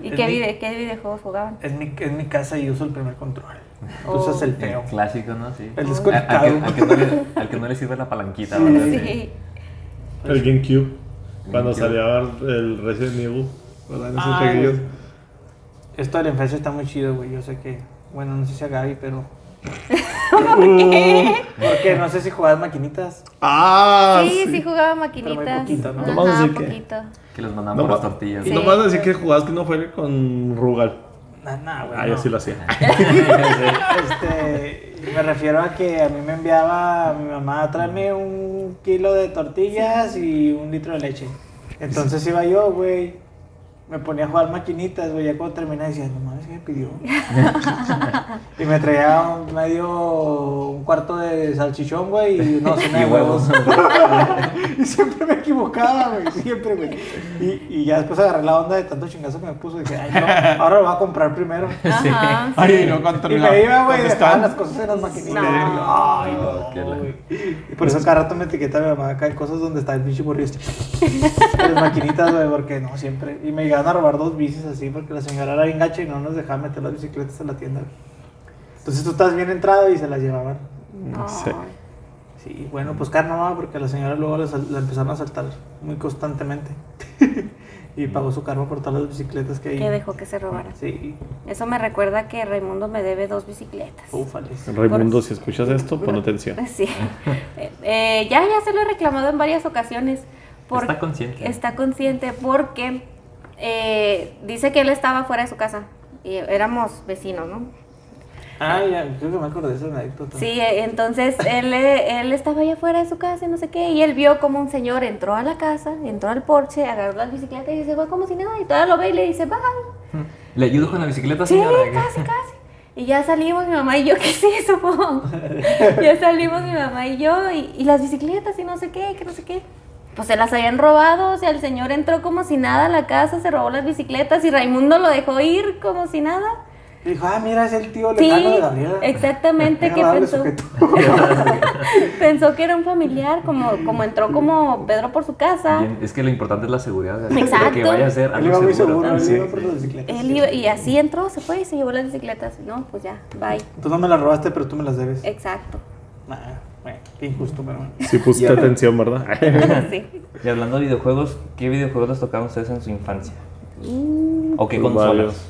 ¿Y qué, mi- vide- qué videojuegos jugaban? Es mi, es mi casa y uso el primer control. Tú Oh. usas el El feo. clásico, ¿no? Sí. El Al- desconectado. Al, que, al que no le, al que no le sirve la palanquita, Sí, ¿verdad? Sí. El GameCube. Cuando salía el Resident Evil. ¿Verdad? En esos jueguillos. Esto de la infancia está muy chido, güey. Yo sé que. Bueno, no sé si a Gaby, pero. <laughs> Porque no sé si jugabas maquinitas. Ah, sí, sí, jugaba maquinitas. Pero muy poquito, ¿no? Ajá, decir que- poquito. Que los mandaban No, por las tortillas. Sí. No vas a decir que jugabas que no fue con Rugal. Nah, nah, güey. Ah, no. yo sí lo hacía. <laughs> Este, me refiero a que a mí me enviaba mi mamá, tráeme un kilo de tortillas y un litro de leche. Entonces iba yo, güey, me ponía a jugar maquinitas, güey, ya cuando terminé decía, no mames, ¿qué me pidió? <laughs> y me traía un medio, un cuarto de salchichón, güey, y una docena de Y huevos. <laughs> y siempre me equivocaba, güey, siempre, güey. Y, y ya después agarré la onda de tanto chingazo que me puso y dije, ay, no, <laughs> ahora lo voy a comprar primero. Ajá, Ay, sí. no, cuando Y terminaba. me iba, güey, ¿dónde dejaba están? las cosas en las maquinitas. No. Ay, no, Qué güey. Y por eso cada rato me etiqueta mi mamá acá en cosas donde está el pinche este. En las maquinitas, güey, porque no, siempre. Y me llegaban a robar dos bicis así, porque la señora era bien gacha y no nos dejaba meter las bicicletas a la tienda. Entonces tú estás bien entrado y se las llevaban. No. Sí. Sí, bueno, pues carne no, porque la señora luego la, empezaron a saltar muy constantemente. <laughs> y pagó su carro por todas las bicicletas que hay. Que dejó que se robara. Sí, Eso me recuerda que Raimundo me debe dos bicicletas. ufales. Raimundo, si escuchas esto, pon <laughs> atención. Sí. Eh, eh, ya, ya se lo he reclamado en varias ocasiones. por- Está consciente. Está consciente porque eh, dice que él estaba fuera de su casa. Y éramos vecinos, ¿no? Ah, ya, creo que me acordé de esa anécdota. Sí, eh, entonces él, eh, él estaba allá afuera de su casa y no sé qué, y él vio como un señor entró a la casa, entró al porche, agarró las bicicletas y se fue como si nada, y todavía lo ve y le dice, bye. ¿Le ayudo con la bicicleta, Sí, casi, casi. Y ya salimos mi mamá y yo, <laughs> ¿qué es eso? po? <laughs> ya salimos mi mamá y yo, y, y las bicicletas y no sé qué, que no sé qué. Pues se las habían robado, o sea, el señor entró como si nada a la casa, se robó las bicicletas y Raimundo lo dejó ir como si nada. Dijo, ah, mira, es el tío Sí, de Gabriela. exactamente, Qué que pensó, <laughs> <laughs> pensó que era un familiar, como, como entró como Pedro por su casa. Bien, Es que lo importante es la seguridad. Exacto. Que vaya a ser Él iba algo muy seguro. seguro, él Sí. iba por las bicicletas. Él iba- y así entró, se fue y se llevó las bicicletas. No, pues ya, bye. Tú no me las robaste, pero tú me las debes. Exacto. Nah, bueno, qué injusto, pero bueno. Sí pusiste atención, ¿verdad? <laughs> sí. Y hablando de videojuegos, ¿qué videojuegos les tocaron a ustedes en su infancia? ¿O qué Pues consolas? varios.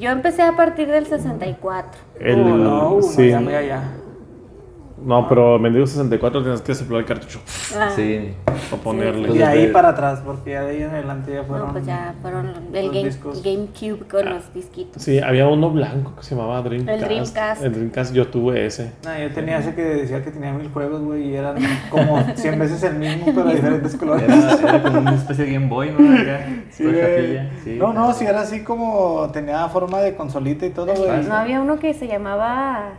Yo empecé a partir del 64. El, Oh, no, sí. ya, ya, ya. No, pero Mendigo 64 tienes que soplar el cartucho Ah, para ponerle. Y de ahí para atrás, porque ya de ahí en adelante ya fueron. no, pues ya fueron el game. GameCube con los disquitos. Sí, había uno blanco que se llamaba Dreamcast. El Dreamcast. El Dreamcast yo tuve ese. No, yo tenía ese que decía que tenía mil juegos, güey, y eran como 100 veces el mismo, pero de diferentes colores. Era, era <laughs> como una especie de Game Boy, ¿no? Acá, Sí, sí. No, no, sí era así como tenía forma de consolita y todo, güey. No había uno que se llamaba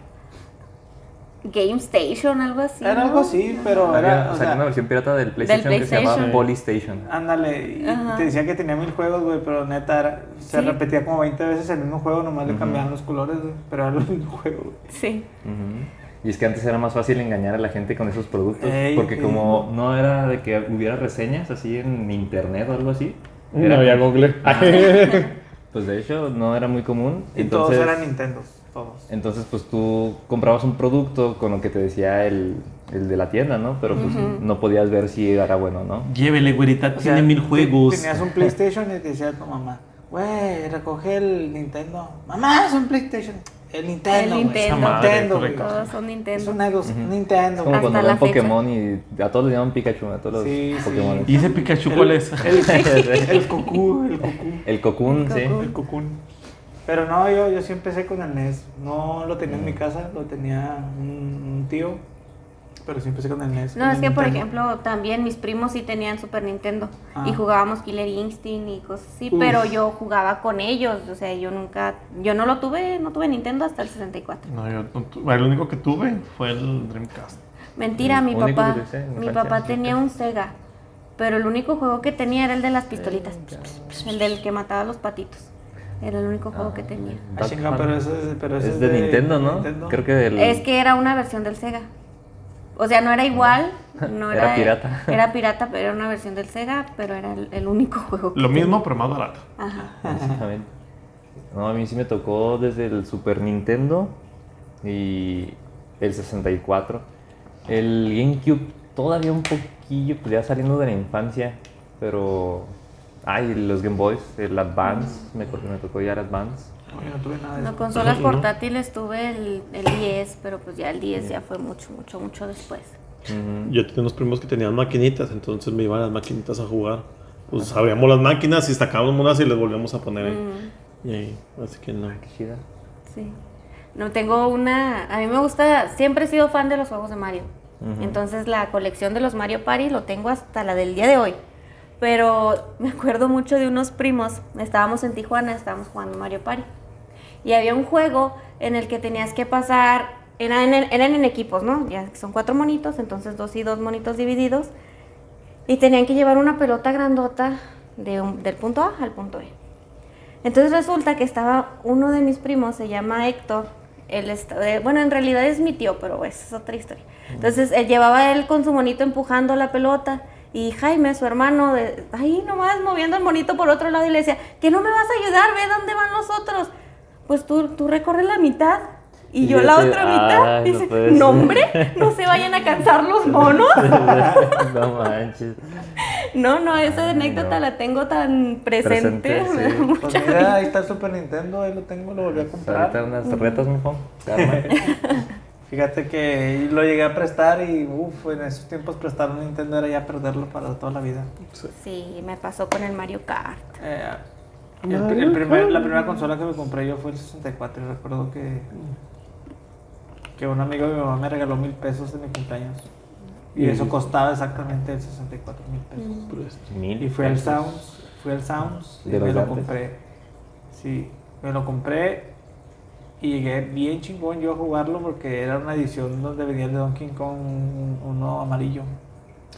Game Station, algo así. Era ¿no? algo así, pero Había, era, o salió una sea, versión pirata del PlayStation, que se llamaba PlayStation. Polystation. ándale, y Ajá. te decía que tenía mil juegos, güey, pero neta era- se Sí. repetía como 20 veces el mismo juego, nomás le Ujú. cambiaban los colores, güey, pero era el mismo juego, güey. Sí. Ujú. Y es que antes era más fácil engañar a la gente con esos productos. Ey, porque como no era de que hubiera reseñas así en internet o algo así. No era- había Google. <laughs> <laughs> Pues de hecho no era muy común. Y entonces, todos eran Nintendos, todos. Entonces pues tú comprabas un producto con lo que te decía el, el de la tienda, ¿no? Pero pues no podías ver si era bueno o no. Llévele, güerita, O sea, tiene mil juegos. Tenías un PlayStation y te decía a tu mamá, güey, recoge el Nintendo. Mamá, es un PlayStation. El Nintendo. El Nintendo. es un Madre, Nintendo. Todos son Es Nintendo. un Nintendo, Es Nintendo. como cuando ven. Pokémon y a todos les llaman Pikachu, a todos los Sí, sí. Pokémon. ¿Y ese Pikachu cuál es? <laughs> El, el Cocoon, el Cocoon. El Cocoon, sí. El Cocoon. Pero no, yo, yo sí empecé con el NES. No lo tenía en mi casa, lo tenía un, un tío. Pero sí empecé con el NES. No, es que por ejemplo también mis primos sí tenían Super Nintendo Ah. y jugábamos Killer Instinct y cosas así, Uf. pero yo jugaba con ellos, o sea, yo nunca, yo no lo tuve, no tuve Nintendo hasta el 64. No, yo no tu- el único que tuve fue el Dreamcast. Mentira, mi papá, mi papá tenía un Sega, pero el único juego que tenía era el de las pistolitas, el del que mataba a los patitos. Era el único juego que tenía. Ah, chinga, pero ese, es- pero ese Es de Nintendo, ¿no? Nintendo. Creo que del... Es que era una versión del Sega. O sea, no era igual, no <laughs> Era era, pirata. Era pirata, pero era una versión del Sega, pero era el, el único juego. que Lo tenía. mismo, pero más barato. Ajá. Exactamente. No, a mí sí me tocó desde el Super Nintendo y el 64. El GameCube todavía un poquillo, pues ya saliendo de la infancia, pero... Ay, los Game Boys, el Advance, me, me tocó ya el Advance. No, yo no tuve nada de No, eso. consolas No. portátiles tuve el, el 10, pero pues ya el 10 ya fue mucho, mucho, mucho después. Ujú. Yo tenía unos primos que tenían maquinitas, entonces me iban a las maquinitas a jugar. Pues abríamos las máquinas y sacábamos unas y les volvíamos a poner ahí. Mm, Y ahí, así que no. Qué chida. sí. No, tengo una... A mí me gusta... Siempre he sido fan de los juegos de Mario. Ujú. Entonces la colección de los Mario Party lo tengo hasta la del día de hoy. Pero me acuerdo mucho de unos primos. Estábamos en Tijuana, estábamos jugando Mario Party. Y había un juego en el que tenías que pasar, eran en, eran en equipos, ¿no? Ya son cuatro monitos, entonces dos y dos monitos divididos. Y tenían que llevar una pelota grandota de del punto A al punto E. Entonces resulta que estaba uno de mis primos, se llama Héctor. Él está- eh, bueno, en realidad es mi tío, pero esa es otra historia. Entonces él llevaba él con su monito empujando la pelota. Y Jaime, su hermano, de, ahí nomás moviendo el monito por otro lado y le decía, que no me vas a ayudar, ve dónde van los otros. Pues tú, tú recorre la mitad y, Y yo la otra mitad. "Ay, no Dice, puede no, ser". hombre, no se vayan a cansar los monos. <laughs> no manches. No, no, esa Ay, anécdota no. la tengo tan presente. Presente, me da sí. mucha Pues mira, ahí está el Super Nintendo, ahí lo tengo, lo volví a Pues ahorita comprar. unas retas, mi. <laughs> Fíjate que lo llegué a prestar y uff, en esos tiempos prestar un Nintendo era ya perderlo para toda la vida. Sí, me pasó con el Mario Kart. Eh, el- el primer- la primera consola que me compré yo fue el 64 y recuerdo que, que un amigo de mi mamá me regaló mil pesos de mi cumpleaños. Y eso costaba exactamente el 64 mil pesos. Pues, Mil Y al pesos. Sounds, fui al Sounds y me lo compré. Sí, me lo compré y llegué bien chingón yo a jugarlo porque era una edición donde venía el de Donkey Kong un- uno amarillo.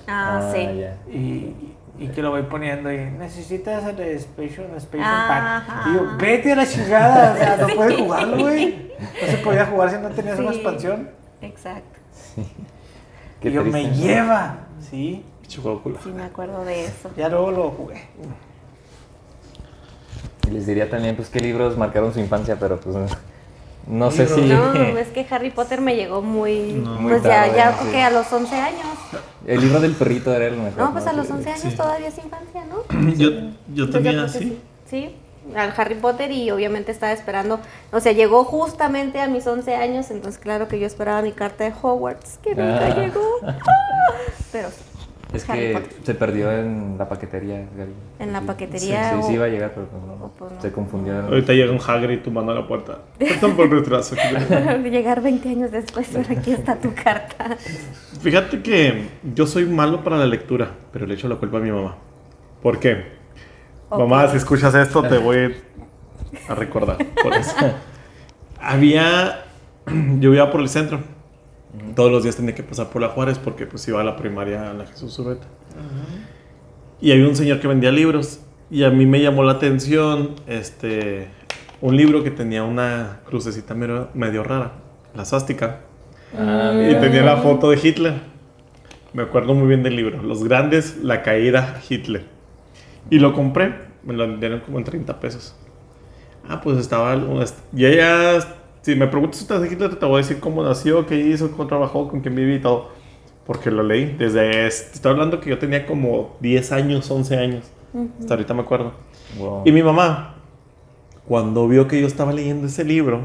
Ah, sí. ya. Y, y que lo voy poniendo y necesitas el Special, Special Ajá. Pack. Y yo, vete a la chingada, o sea, no <laughs> puedes jugarlo, güey. No se podía jugar si no tenías una Sí. expansión. Exacto. <laughs> Qué y yo, me lleva, sí. culo. Sí, me acuerdo de eso. Ya luego lo jugué. Y les diría también, pues, qué libros marcaron su infancia, pero pues no sé si. No, es que Harry Potter me llegó muy. Muy pues ya, tarde, ya, sí. porque a los 11 años. El libro del perrito era el mejor. No, pues a los Sí. 11 años Sí. todavía es infancia, ¿no? <clears throat> Yo, yo yo tenía así. sí. Sí, al Harry Potter y obviamente estaba esperando. O sea, llegó justamente a mis 11 años, entonces claro que yo esperaba mi carta de Hogwarts, que nunca Ah. llegó. <laughs> Pero sí, Es Harry que Potter. se perdió en la paquería. Gaby. En la paquetería Sí, sí, o- sí iba a llegar, pero no, pues no. se confundió. Ahorita llega un Hagrid tomando a la puerta. Perdón por el <laughs> retraso. llegar 20 años después, pero aquí está tu carta. Fíjate que yo soy malo para la lectura, pero le echo la culpa a mi mamá. ¿Por qué? Mamá, si escuchas esto, te voy a recordar por eso. <laughs> Había. <clears throat> Yo iba por el centro. Todos los días tenía que pasar por la Juárez porque pues iba a la primaria a la Jesús Urbeta. Y había un señor que vendía libros. Y a mí me llamó la atención este, un libro que tenía una crucecita medio, medio rara, la sástica. Ah, Y tenía la foto de Hitler. Me acuerdo muy bien del libro. Los grandes, la caída, Hitler. Y lo compré. Me lo vendieron como en 30 pesos. Ah, pues estaba... Ya, ya... Si me preguntas de Hitler, te voy a decir cómo nació, qué hizo, cómo trabajó, con quién viví y todo. Porque lo leí. Desde... Estoy hablando que yo tenía como 10 años, 11 años. Hasta ahorita me acuerdo. Wow. Y mi mamá, cuando vio que yo estaba leyendo ese libro,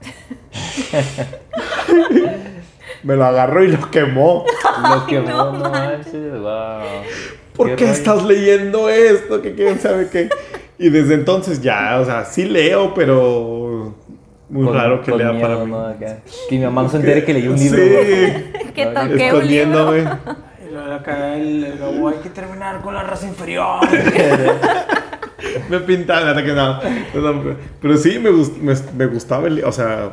<laughs> me lo agarró y lo quemó. Lo que no, manches, wow. ¿Por qué rollo? estás leyendo esto? Que quién sabe qué. Y desde entonces ya, o sea, sí leo, pero muy Con- raro que lea miedo, para mí. ¿no? Que mi mamá no se entere que leí un libro. Sí, que toqué un libro. escondiéndome. Y luego acá el, el lobo, hay que terminar con la raza inferior. <laughs> Me pintaban, nada que nada. Pero, pero sí, me, gust- me, me gustaba, el, o sea,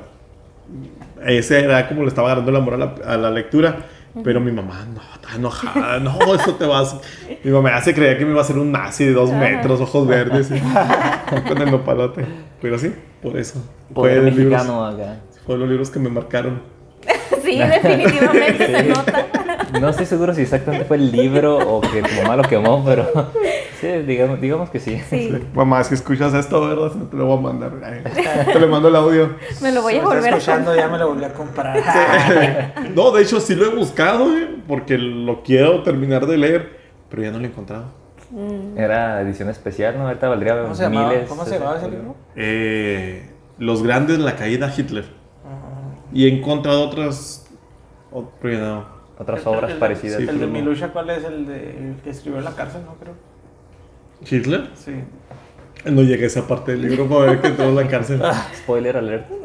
ese era como le estaba agarrando el amor a la, a la lectura. Pero mi mamá, no, está enojada, no, eso te vas. Mi mamá hace creer que me iba a hacer un nazi de dos metros, ojos verdes, y- <laughs> <laughs> con el nopalote. Pero sí, por eso. Poder de los libros- mexicano acá. fue de los libros que me marcaron. <laughs> Sí, definitivamente <laughs> se nota. No estoy seguro si exactamente fue el libro o que tu mamá lo quemó, pero <laughs> sí, digamos, digamos que sí. Sí, Mamá, si escuchas esto, ¿verdad? No te lo voy a mandar. Ay, Te le mando el audio. me lo voy a Si volver a escuchando, ya me lo volví a comprar. No, de hecho sí lo he buscado, ¿eh? porque lo quiero terminar de leer, pero ya no lo he encontrado. Mm. Era edición especial, ¿no? Ahorita valdría ¿Cómo se llamaba, miles. ¿cómo se llamaba ese libro? Eh, los grandes, la caída de Hitler. Y he encontrado otras. Otras El- obras el- parecidas. sí. El de. Milusha, ¿cuál es? El, de, el que escribió en la cárcel, ¿no? Creo. ¿Hitler? Sí. No llegué a esa parte del libro para ver que entró en la cárcel. <laughs> Spoiler alert. <laughs>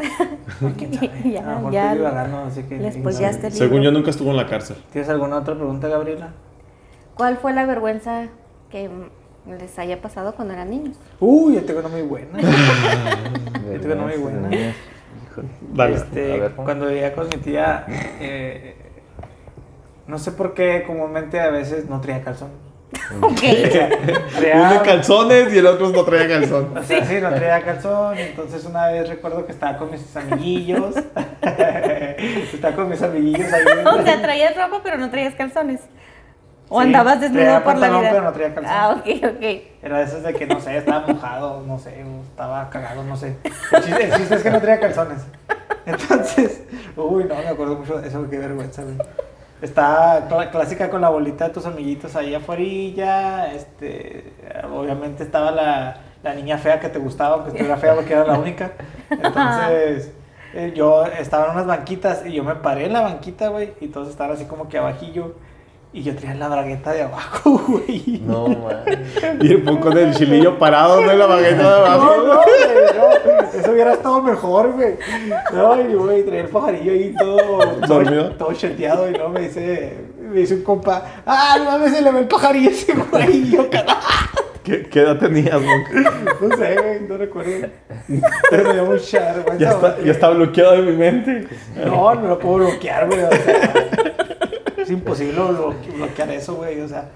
<laughs> Ya, ya. divagando, así que... les Según libro. yo, nunca estuvo en la cárcel. ¿Tienes alguna otra pregunta, Gabriela? ¿Cuál fue la vergüenza que les haya pasado cuando eran niños? Uy, yo tengo una muy buena. <laughs> Yo tengo una muy buena. Este, cuando vivía con mi tía, eh, no sé por qué comúnmente a veces no traía calzón. Ok. <laughs> O sea, traía- Uno de calzones y el otro no traía calzón. o sea, sí, no traía calzón. Entonces una vez recuerdo que estaba con mis amiguillos. <laughs> estaba con mis amiguillos ahí. o sea, traías ropa pero no traías calzones. O Sí, andabas desnudo por la vida. pero no traía calzón. Ah, ok, ok. Era de esos de que no sé, estaba mojado, no sé, estaba cagado, no sé. El chiste, el chiste es que no traía calzones. Entonces, uy, no, me acuerdo mucho de eso, qué vergüenza, güey. Está clásica con la bolita de tus amiguitos ahí afuera, este, obviamente estaba la, la niña fea que te gustaba, aunque estuviera fea porque era la única. Entonces, eh, yo estaba en unas banquitas y yo me paré en la banquita, güey, y todos estaban así como que abajillo. Y yo traía la bragueta de abajo, <laughs> güey. No, man. Y el poco del chilillo parado de la bagueta de abajo. No, no, güey, no. Eso hubiera estado mejor, güey. No, y güey, traía el pajarillo ahí todo. Dormido. Todo, todo cheteado y no me dice. Me dice un compa. Ah, no mames, se le ve el pajarillo ese güey. Y yo, "Carajo". ¿Qué, qué edad tenías, Monk? No sé, güey, no recuerdo. Pero me dio mucha vergüenza. Ya está, ya está bloqueado de mi mente. No, no lo puedo bloquear, güey. O sea, es imposible blo- bloquear eso, güey. O sea.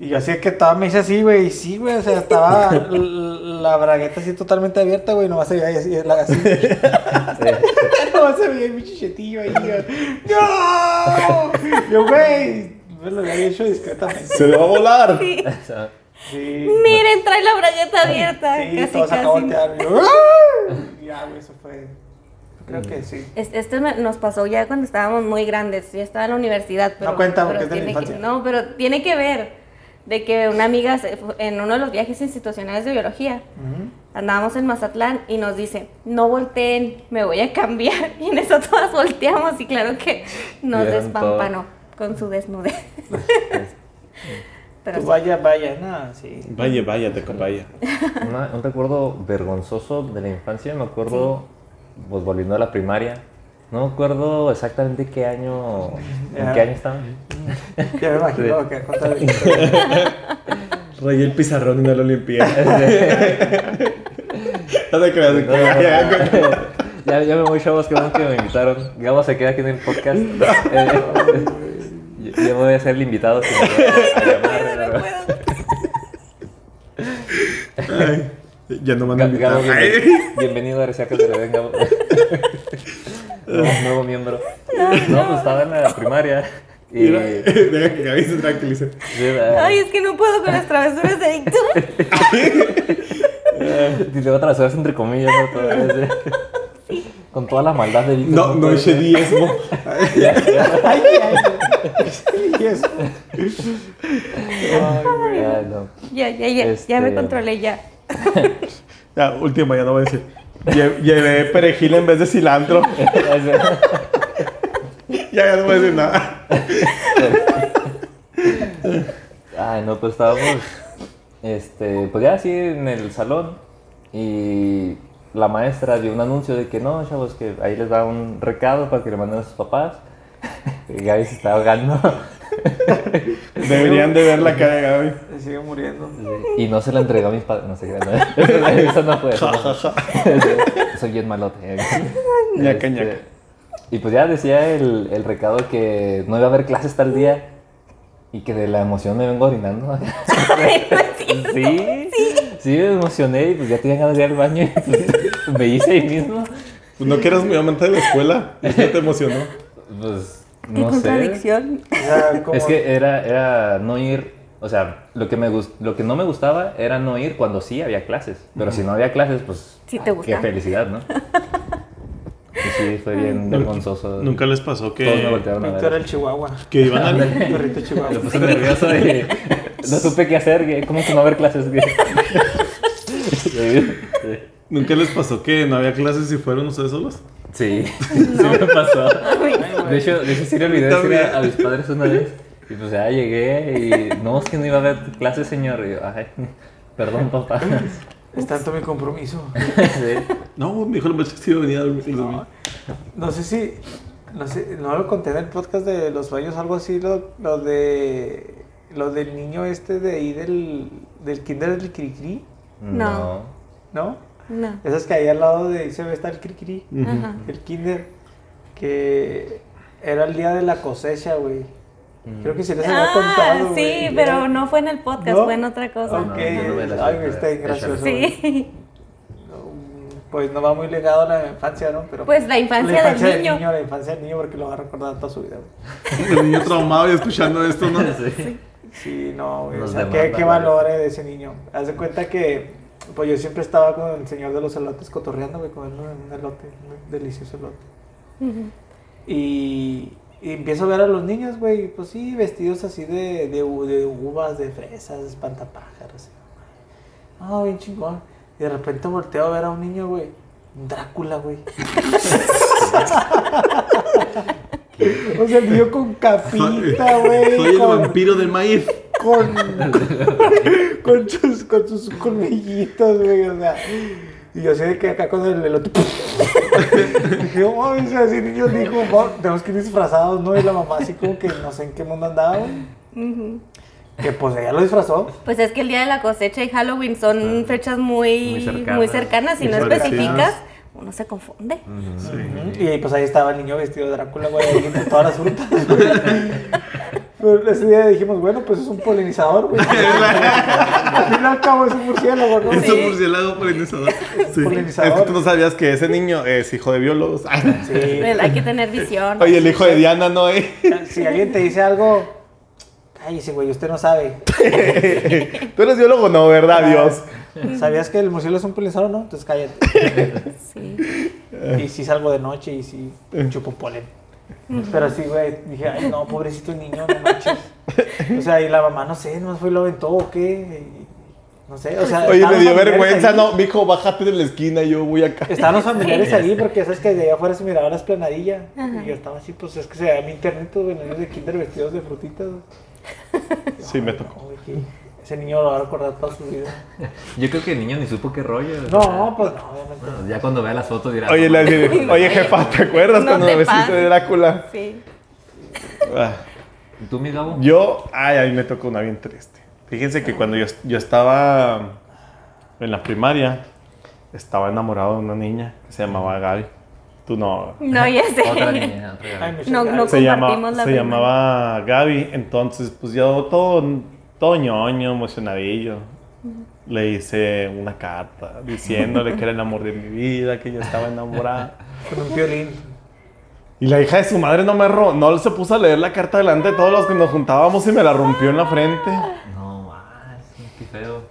Y yo así que estaba, me hice así, güey. Y sí, güey. O sea, estaba <laughs> la bragueta así totalmente abierta, güey. Nomás se veía ahí así. la- así. <laughs> nomás se veía mi chichetillo ahí. Yo, ¡No! Yo, güey. Me lo había hecho discretamente. Se le va a volar. Sí. Sí. Miren, trae la bragueta abierta. Sí, casi, todos yo, ¡ah! Ya, güey, eso fue. Creo que sí. Es- Esto me- nos pasó ya cuando estábamos muy grandes. Ya estaba en la universidad. Pero, No cuenta pero porque es de la tiene que- infancia. no, pero tiene que ver de que una amiga se fue- en uno de los viajes institucionales de biología andábamos en Mazatlán y nos dice, no volteen, me voy a cambiar. <laughs> Y en eso todas volteamos y claro que nos despampanó con su desnudez. <laughs> Pero Tú sí. vaya, vaya, nada, sí. Vaya, vaya, te vaya. Una- un recuerdo vergonzoso de la infancia, me acuerdo, pues volviendo a la primaria, no me acuerdo exactamente qué año, en Ya. qué año estaba. Ya me imagino que Rayé el pizarrón y no lo limpié. <laughs> No te creas, de que- ya, ya me voy, chavos, que que me invitaron. Gabo se queda aquí en el podcast. <laughs> Eh, yo, yo voy a ser el invitado. que me a llamar, Ay, <laughs> Ya no Ga- Gabo, invitado. bienvenido, bienvenido a Resaca de Gabo. <laughs> Nuevo, miembro. No, pues estaba en la primaria. Y, Mira, <laughs> Deja que Gaby se tranquilice. Ay, es que no puedo con las travesuras de Víctor. <laughs> Y luego travesuras entre comillas, ¿no? Ese- Con toda la maldad de Víctor. No, no eché ser. diezmo. Ay, ay, ay. Güey. No. Ya, ya, ya, ya me Este- controlé ya. <laughs> Ya, última, ya no voy a decir. Lle- Llevé perejil en vez de cilantro. <laughs> Ya, ya no voy a decir nada. Ay, no, pues estábamos, este, pues ya así en el salón y la maestra dio un anuncio de que no, chavos, que ahí les da un recado para que le manden a sus papás. <laughs> Y Gaby se está ahogando <laughs> Deberían de ver la cara de Gaby. Se sigue muriendo. y no se la entregó a mis padres. No sé qué, <laughs> eso no fue. Eso no fue. <laughs> Soy bien malote. Ñaca, Este, ñaca. Y pues ya decía el, el recado que no iba a haber clases tal día y que de la emoción me vengo orinando. sí, sí, me emocioné y pues ya tenía ganas de ir al baño y pues, me hice ahí mismo. Pues no que eras muy amante de la escuela. Eso te emocionó. Pues Qué no sé. contradicción. <laughs> Como. Es que era, era no ir, o sea, lo que, me gust- lo que no me gustaba era no ir cuando sí había clases. Pero si no había clases, pues Sí te qué gusta. felicidad, ¿no? <laughs> Y sí, fue bien vergonzoso. Nunca les pasó Todos me que, voltearon a ver. el Chihuahua. que iban al. Perrito <laughs> Chihuahua. Me puse nervioso y No supe qué hacer. ¿Cómo que no va a haber clases, güey? ¿Nunca les pasó que no había clases y fueron ustedes solos? Sí, <laughs> sí me pasó. De hecho, de hecho sí le olvidé decir a, a mis padres una vez. Y pues ya llegué y no, es que no iba a haber clases, señor. Y yo, ay, perdón, papá. <laughs> Es tanto mi compromiso. Sí. No, me dijo el maestro que iba a venir a dormir No, no sé si. No sé, no lo conté en el podcast de los sueños, algo así, lo, lo de. Lo del niño este de ahí del, del kinder del Cricri, No. ¿no? No. Esas que ahí al lado de se ve está el Cricri, Ajá. el kinder, que era el día de la cosecha, güey. Creo que se les había Ah, contado, sí, güey. pero no fue en el podcast, ¿No? fue en otra cosa. Ok, No, no, la ay, está gracioso. Sí. Pues no va muy ligado a la infancia, ¿no? Pero Pues la infancia del niño. La infancia del niño porque lo va a recordar toda su vida. <laughs> El niño traumado y escuchando esto, ¿no? <laughs> Sí. Sí, no, güey. O sea, demanda, ¿qué, qué valores de ese niño? Haz de cuenta que, pues yo siempre estaba con el señor de los elotes cotorreando, güey, comiendo un elote, un delicioso elote. Y, y empiezo a ver a los niños, güey, pues sí, vestidos así de, de, de uvas, de fresas, de espantapájaros. Ah, bien chingón. Y de repente volteo a ver a un niño, güey, un Drácula, güey. o sea, el niño con capita, güey. Soy el con- vampiro del maíz. con, <laughs> <laughs> con, sus, con sus colmillitos, güey, o sea. Y yo sé que acá con el elote. Dije, oh, o sea, así niños dijo, "Oh, tenemos que ir disfrazados, ¿no? Y la mamá así como que no sé en qué mundo andaba, güey. Que pues ella lo disfrazó. Pues es que el día de la cosecha y Halloween son fechas muy, Muy cercanas. muy cercanas. Muy no parecidas. especificas, uno se confunde. Y ahí, pues ahí estaba el niño vestido de Drácula, güey, entre todas las frutas. <laughs> Pero ese día dijimos, bueno, pues es un polinizador, güey. <laughs> Al fin y al cabo es un murciélago, ¿no? Es un murciélago polinizador. <laughs> Sí. Polinizador. Es que tú no sabías que ese niño es hijo de biólogos. Sí. Hay que tener visión. Oye, el hijo de Diana, ¿no? eh? Si alguien te dice algo, cállese, güey, usted no sabe. Tú eres biólogo, no, ¿verdad, Dios? ¿Sabías que el murciélago es un polinizador, no? Entonces cállate. Sí. Y si salgo de noche y si chupo polen. Pero sí, güey, dije, ay, no, pobrecito niño, no manches. O sea, y la mamá, no sé, no fue y lo aventó o qué. no sé, o sea. Oye, me dio vergüenza, ahí. no. Mijo, bájate de la esquina, yo voy acá. Estaban los familiares ahí porque sabes que de allá afuera se miraba la esplanadilla. Y yo estaba así, pues es que se veía mi internet, güey, niños de kinder vestidos de frutitas. Sí, me tocó. Que ese niño lo va a recordar toda su vida. <laughs> Yo creo que el niño ni supo qué rollo. No, pues no, obviamente. Bueno, ya cuando vea las fotos dirá. Oye, "No, le dije, oye, jefa, ¿te acuerdas No cuando te me vestiste de Drácula? Sí. Ah. ¿Y tú, mi Gabo? Yo, ay, a mí me tocó una bien triste. Fíjense que cuando yo, yo estaba en la primaria, estaba enamorado de una niña que se llamaba Gaby. Tú no. No, ya sé. Otra niña, otra No, no. Se, llama, compartimos la se llamaba Gaby. Entonces, pues yo todo, todo ñoño, emocionadillo. Le hice una carta diciéndole que era el amor de mi vida, que yo estaba enamorada. Con un violín. Y la hija de su madre no me ro no se puso a leer la carta delante de todos los que nos juntábamos y me la rompió en la frente. No, más, qué feo.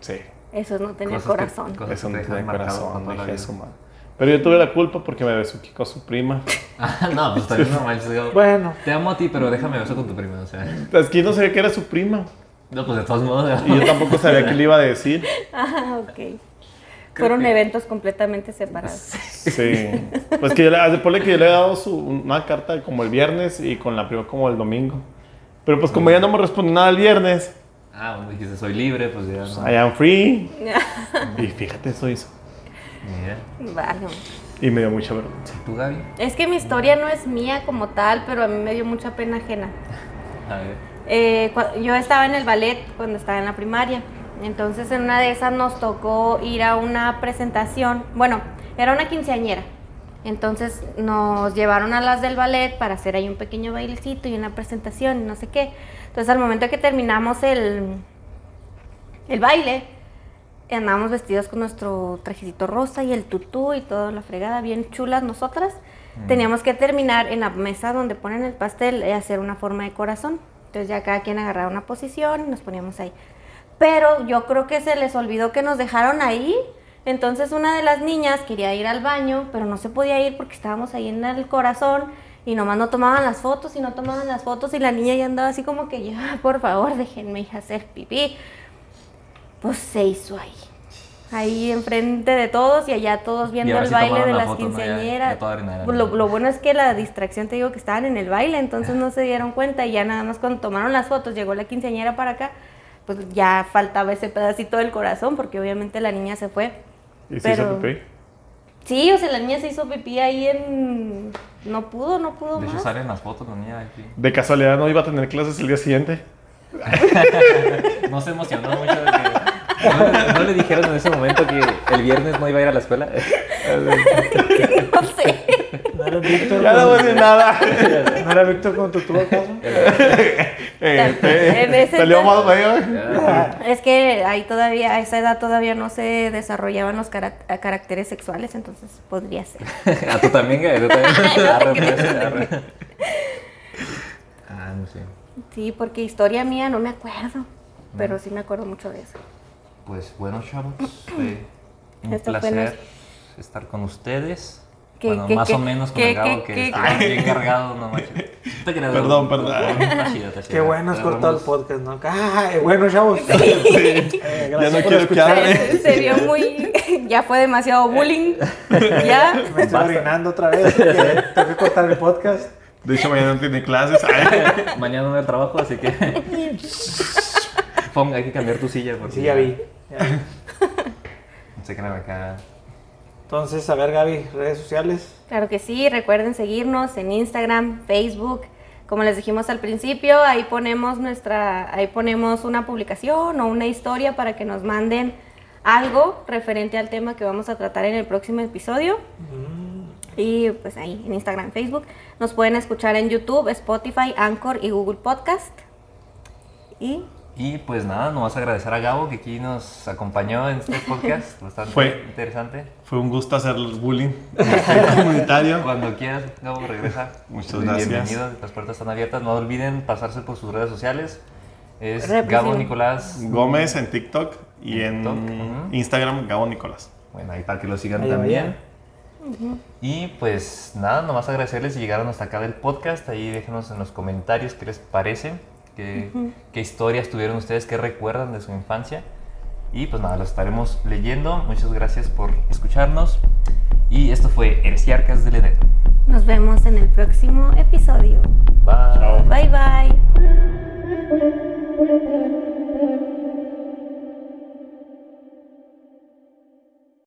Sí, Eso es no tener Cosas que- corazón. cosas eso que no te tiene dejan marcado corazón, toda hija la de su madre. Pero yo tuve la culpa porque me besuqué con su prima. <laughs> Ah, no, pues también no manches, Gabo. Bueno, Te amo a ti, pero déjame beso con tu prima, o sea. Es que yo no sabía que era su prima. No, pues de todos modos. Y yo tampoco sabía qué le iba a decir. <laughs> Ah, ok. Fueron que- eventos completamente separados. Sí. Pues que yo le, ponle que yo le he dado su, una carta como el viernes y con la prima como el domingo. Pero pues como ya no me respondió nada el viernes, Ah, bueno, dijiste, soy libre, pues ya no. I am free. <laughs> Y fíjate, eso hizo. Mira. Vale. Y me dio mucha vergüenza. ¿Tú, Gaby? Es que mi historia no es mía como tal, pero a mí me dio mucha pena ajena. A ver. Eh, yo estaba en el ballet cuando estaba en la primaria. Entonces en una de esas nos tocó ir a una presentación. Bueno, era una quinceañera. Entonces nos llevaron a las del ballet para hacer ahí un pequeño bailecito y una presentación y no sé qué. Entonces al momento que terminamos el, el baile, andábamos vestidos con nuestro trajecito rosa y el tutú y toda la fregada, bien chulas nosotras. Teníamos que terminar en la mesa donde ponen el pastel y hacer una forma de corazón. Entonces ya cada quien agarraba una posición y nos poníamos ahí. Pero yo creo que se les olvidó que nos dejaron ahí. Entonces una de las niñas quería ir al baño, pero no se podía ir porque estábamos ahí en el corazón. Y nomás no tomaban las fotos y no tomaban las fotos y la niña ya andaba así como que ya, por favor, déjenme hacer pipí. Pues se hizo ahí. Ahí enfrente de todos y allá todos viendo el baile de la las foto, ¿no? Ya- quinceañeras. lo, lo bueno es que la distracción te digo que estaban en el baile, entonces no se dieron cuenta y ya nada más cuando tomaron las fotos, llegó la quinceañera para acá, pues ya faltaba ese pedacito del corazón porque obviamente la niña se fue. ¿Y se hizo pipí? Sí, o sea, la niña se hizo pipí ahí en... No pudo, no pudo De hecho, más. salen las fotos, la niña aquí. ¿De casualidad no iba a tener clases el día siguiente? <laughs> No se emocionó mucho de. ¿No, le- no le dijeron en ese momento que el viernes no iba a ir a la escuela? <laughs> No sé. No era Víctor. Ya no voy a decir nada. ¿No era Víctor con tu tubo En ese salió más feo. Es que ahí todavía, a esa edad todavía no se desarrollaban los caracteres sexuales, entonces podría ser. ¿A <laughs> tú también, güey? ¿Tú también? <laughs> Arre, arre. Ah, no sé. Sí, porque historia mía no me acuerdo, pero sí me acuerdo mucho de eso. Pues bueno, chavos, fue <clears throat> un Esto fue placer nuestro- estar con ustedes. ¿Qué- bueno, qué- más qué- o menos con qué- el Gabo, qué- que qué- está qué- bien <laughs> cargado, no manches. Perdón, perdón. Está chido, está chido. Qué bueno es cortar el podcast, ¿no? Ay, bueno, chavos. <laughs> Eh, Ya gracias no quiero escuchar. que hable. Se, vio <laughs> muy. Ya fue demasiado bullying. Ya. Me estoy orinando otra vez. Tengo que cortar el podcast. De hecho, mañana no tiene clases. Ay. Mañana no hay trabajo, así que. Ponga, hay que cambiar tu silla. Porque Sí, ya vi. Ya <laughs> vi. No sé qué era acá. Entonces, a ver, Gaby, redes sociales. Claro que sí, recuerden seguirnos en Instagram, Facebook. Como les dijimos al principio, ahí ponemos nuestra, ahí ponemos una publicación o una historia para que nos manden algo referente al tema que vamos a tratar en el próximo episodio. Y pues ahí en Instagram, Facebook. Nos pueden escuchar en YouTube, Spotify, Anchor y Google Podcast. Y Y pues nada, nos vas a agradecer a Gabo que aquí nos acompañó en este podcast. <laughs> Bastante Fue- interesante. Fue un gusto hacer el bullying comunitario. <laughs> Cuando quieras, Gabo, regresa. Muchas gracias. Bienvenido, las puertas están abiertas. No olviden pasarse por sus redes sociales. Es Gabo Nicolás. Gómez en TikTok y en TikTok. Instagram, Gabo Nicolás. Bueno, ahí para que lo sigan Ahí también. Y pues nada, nomás agradecerles si llegaron hasta acá del podcast. Ahí déjenos en los comentarios qué les parece, qué, qué historias tuvieron ustedes, qué recuerdan de su infancia. Y pues nada, los estaremos leyendo. Muchas gracias por escucharnos. Y esto fue Heresiarcas del Edén. nos vemos en el próximo episodio. Bye. Bye bye.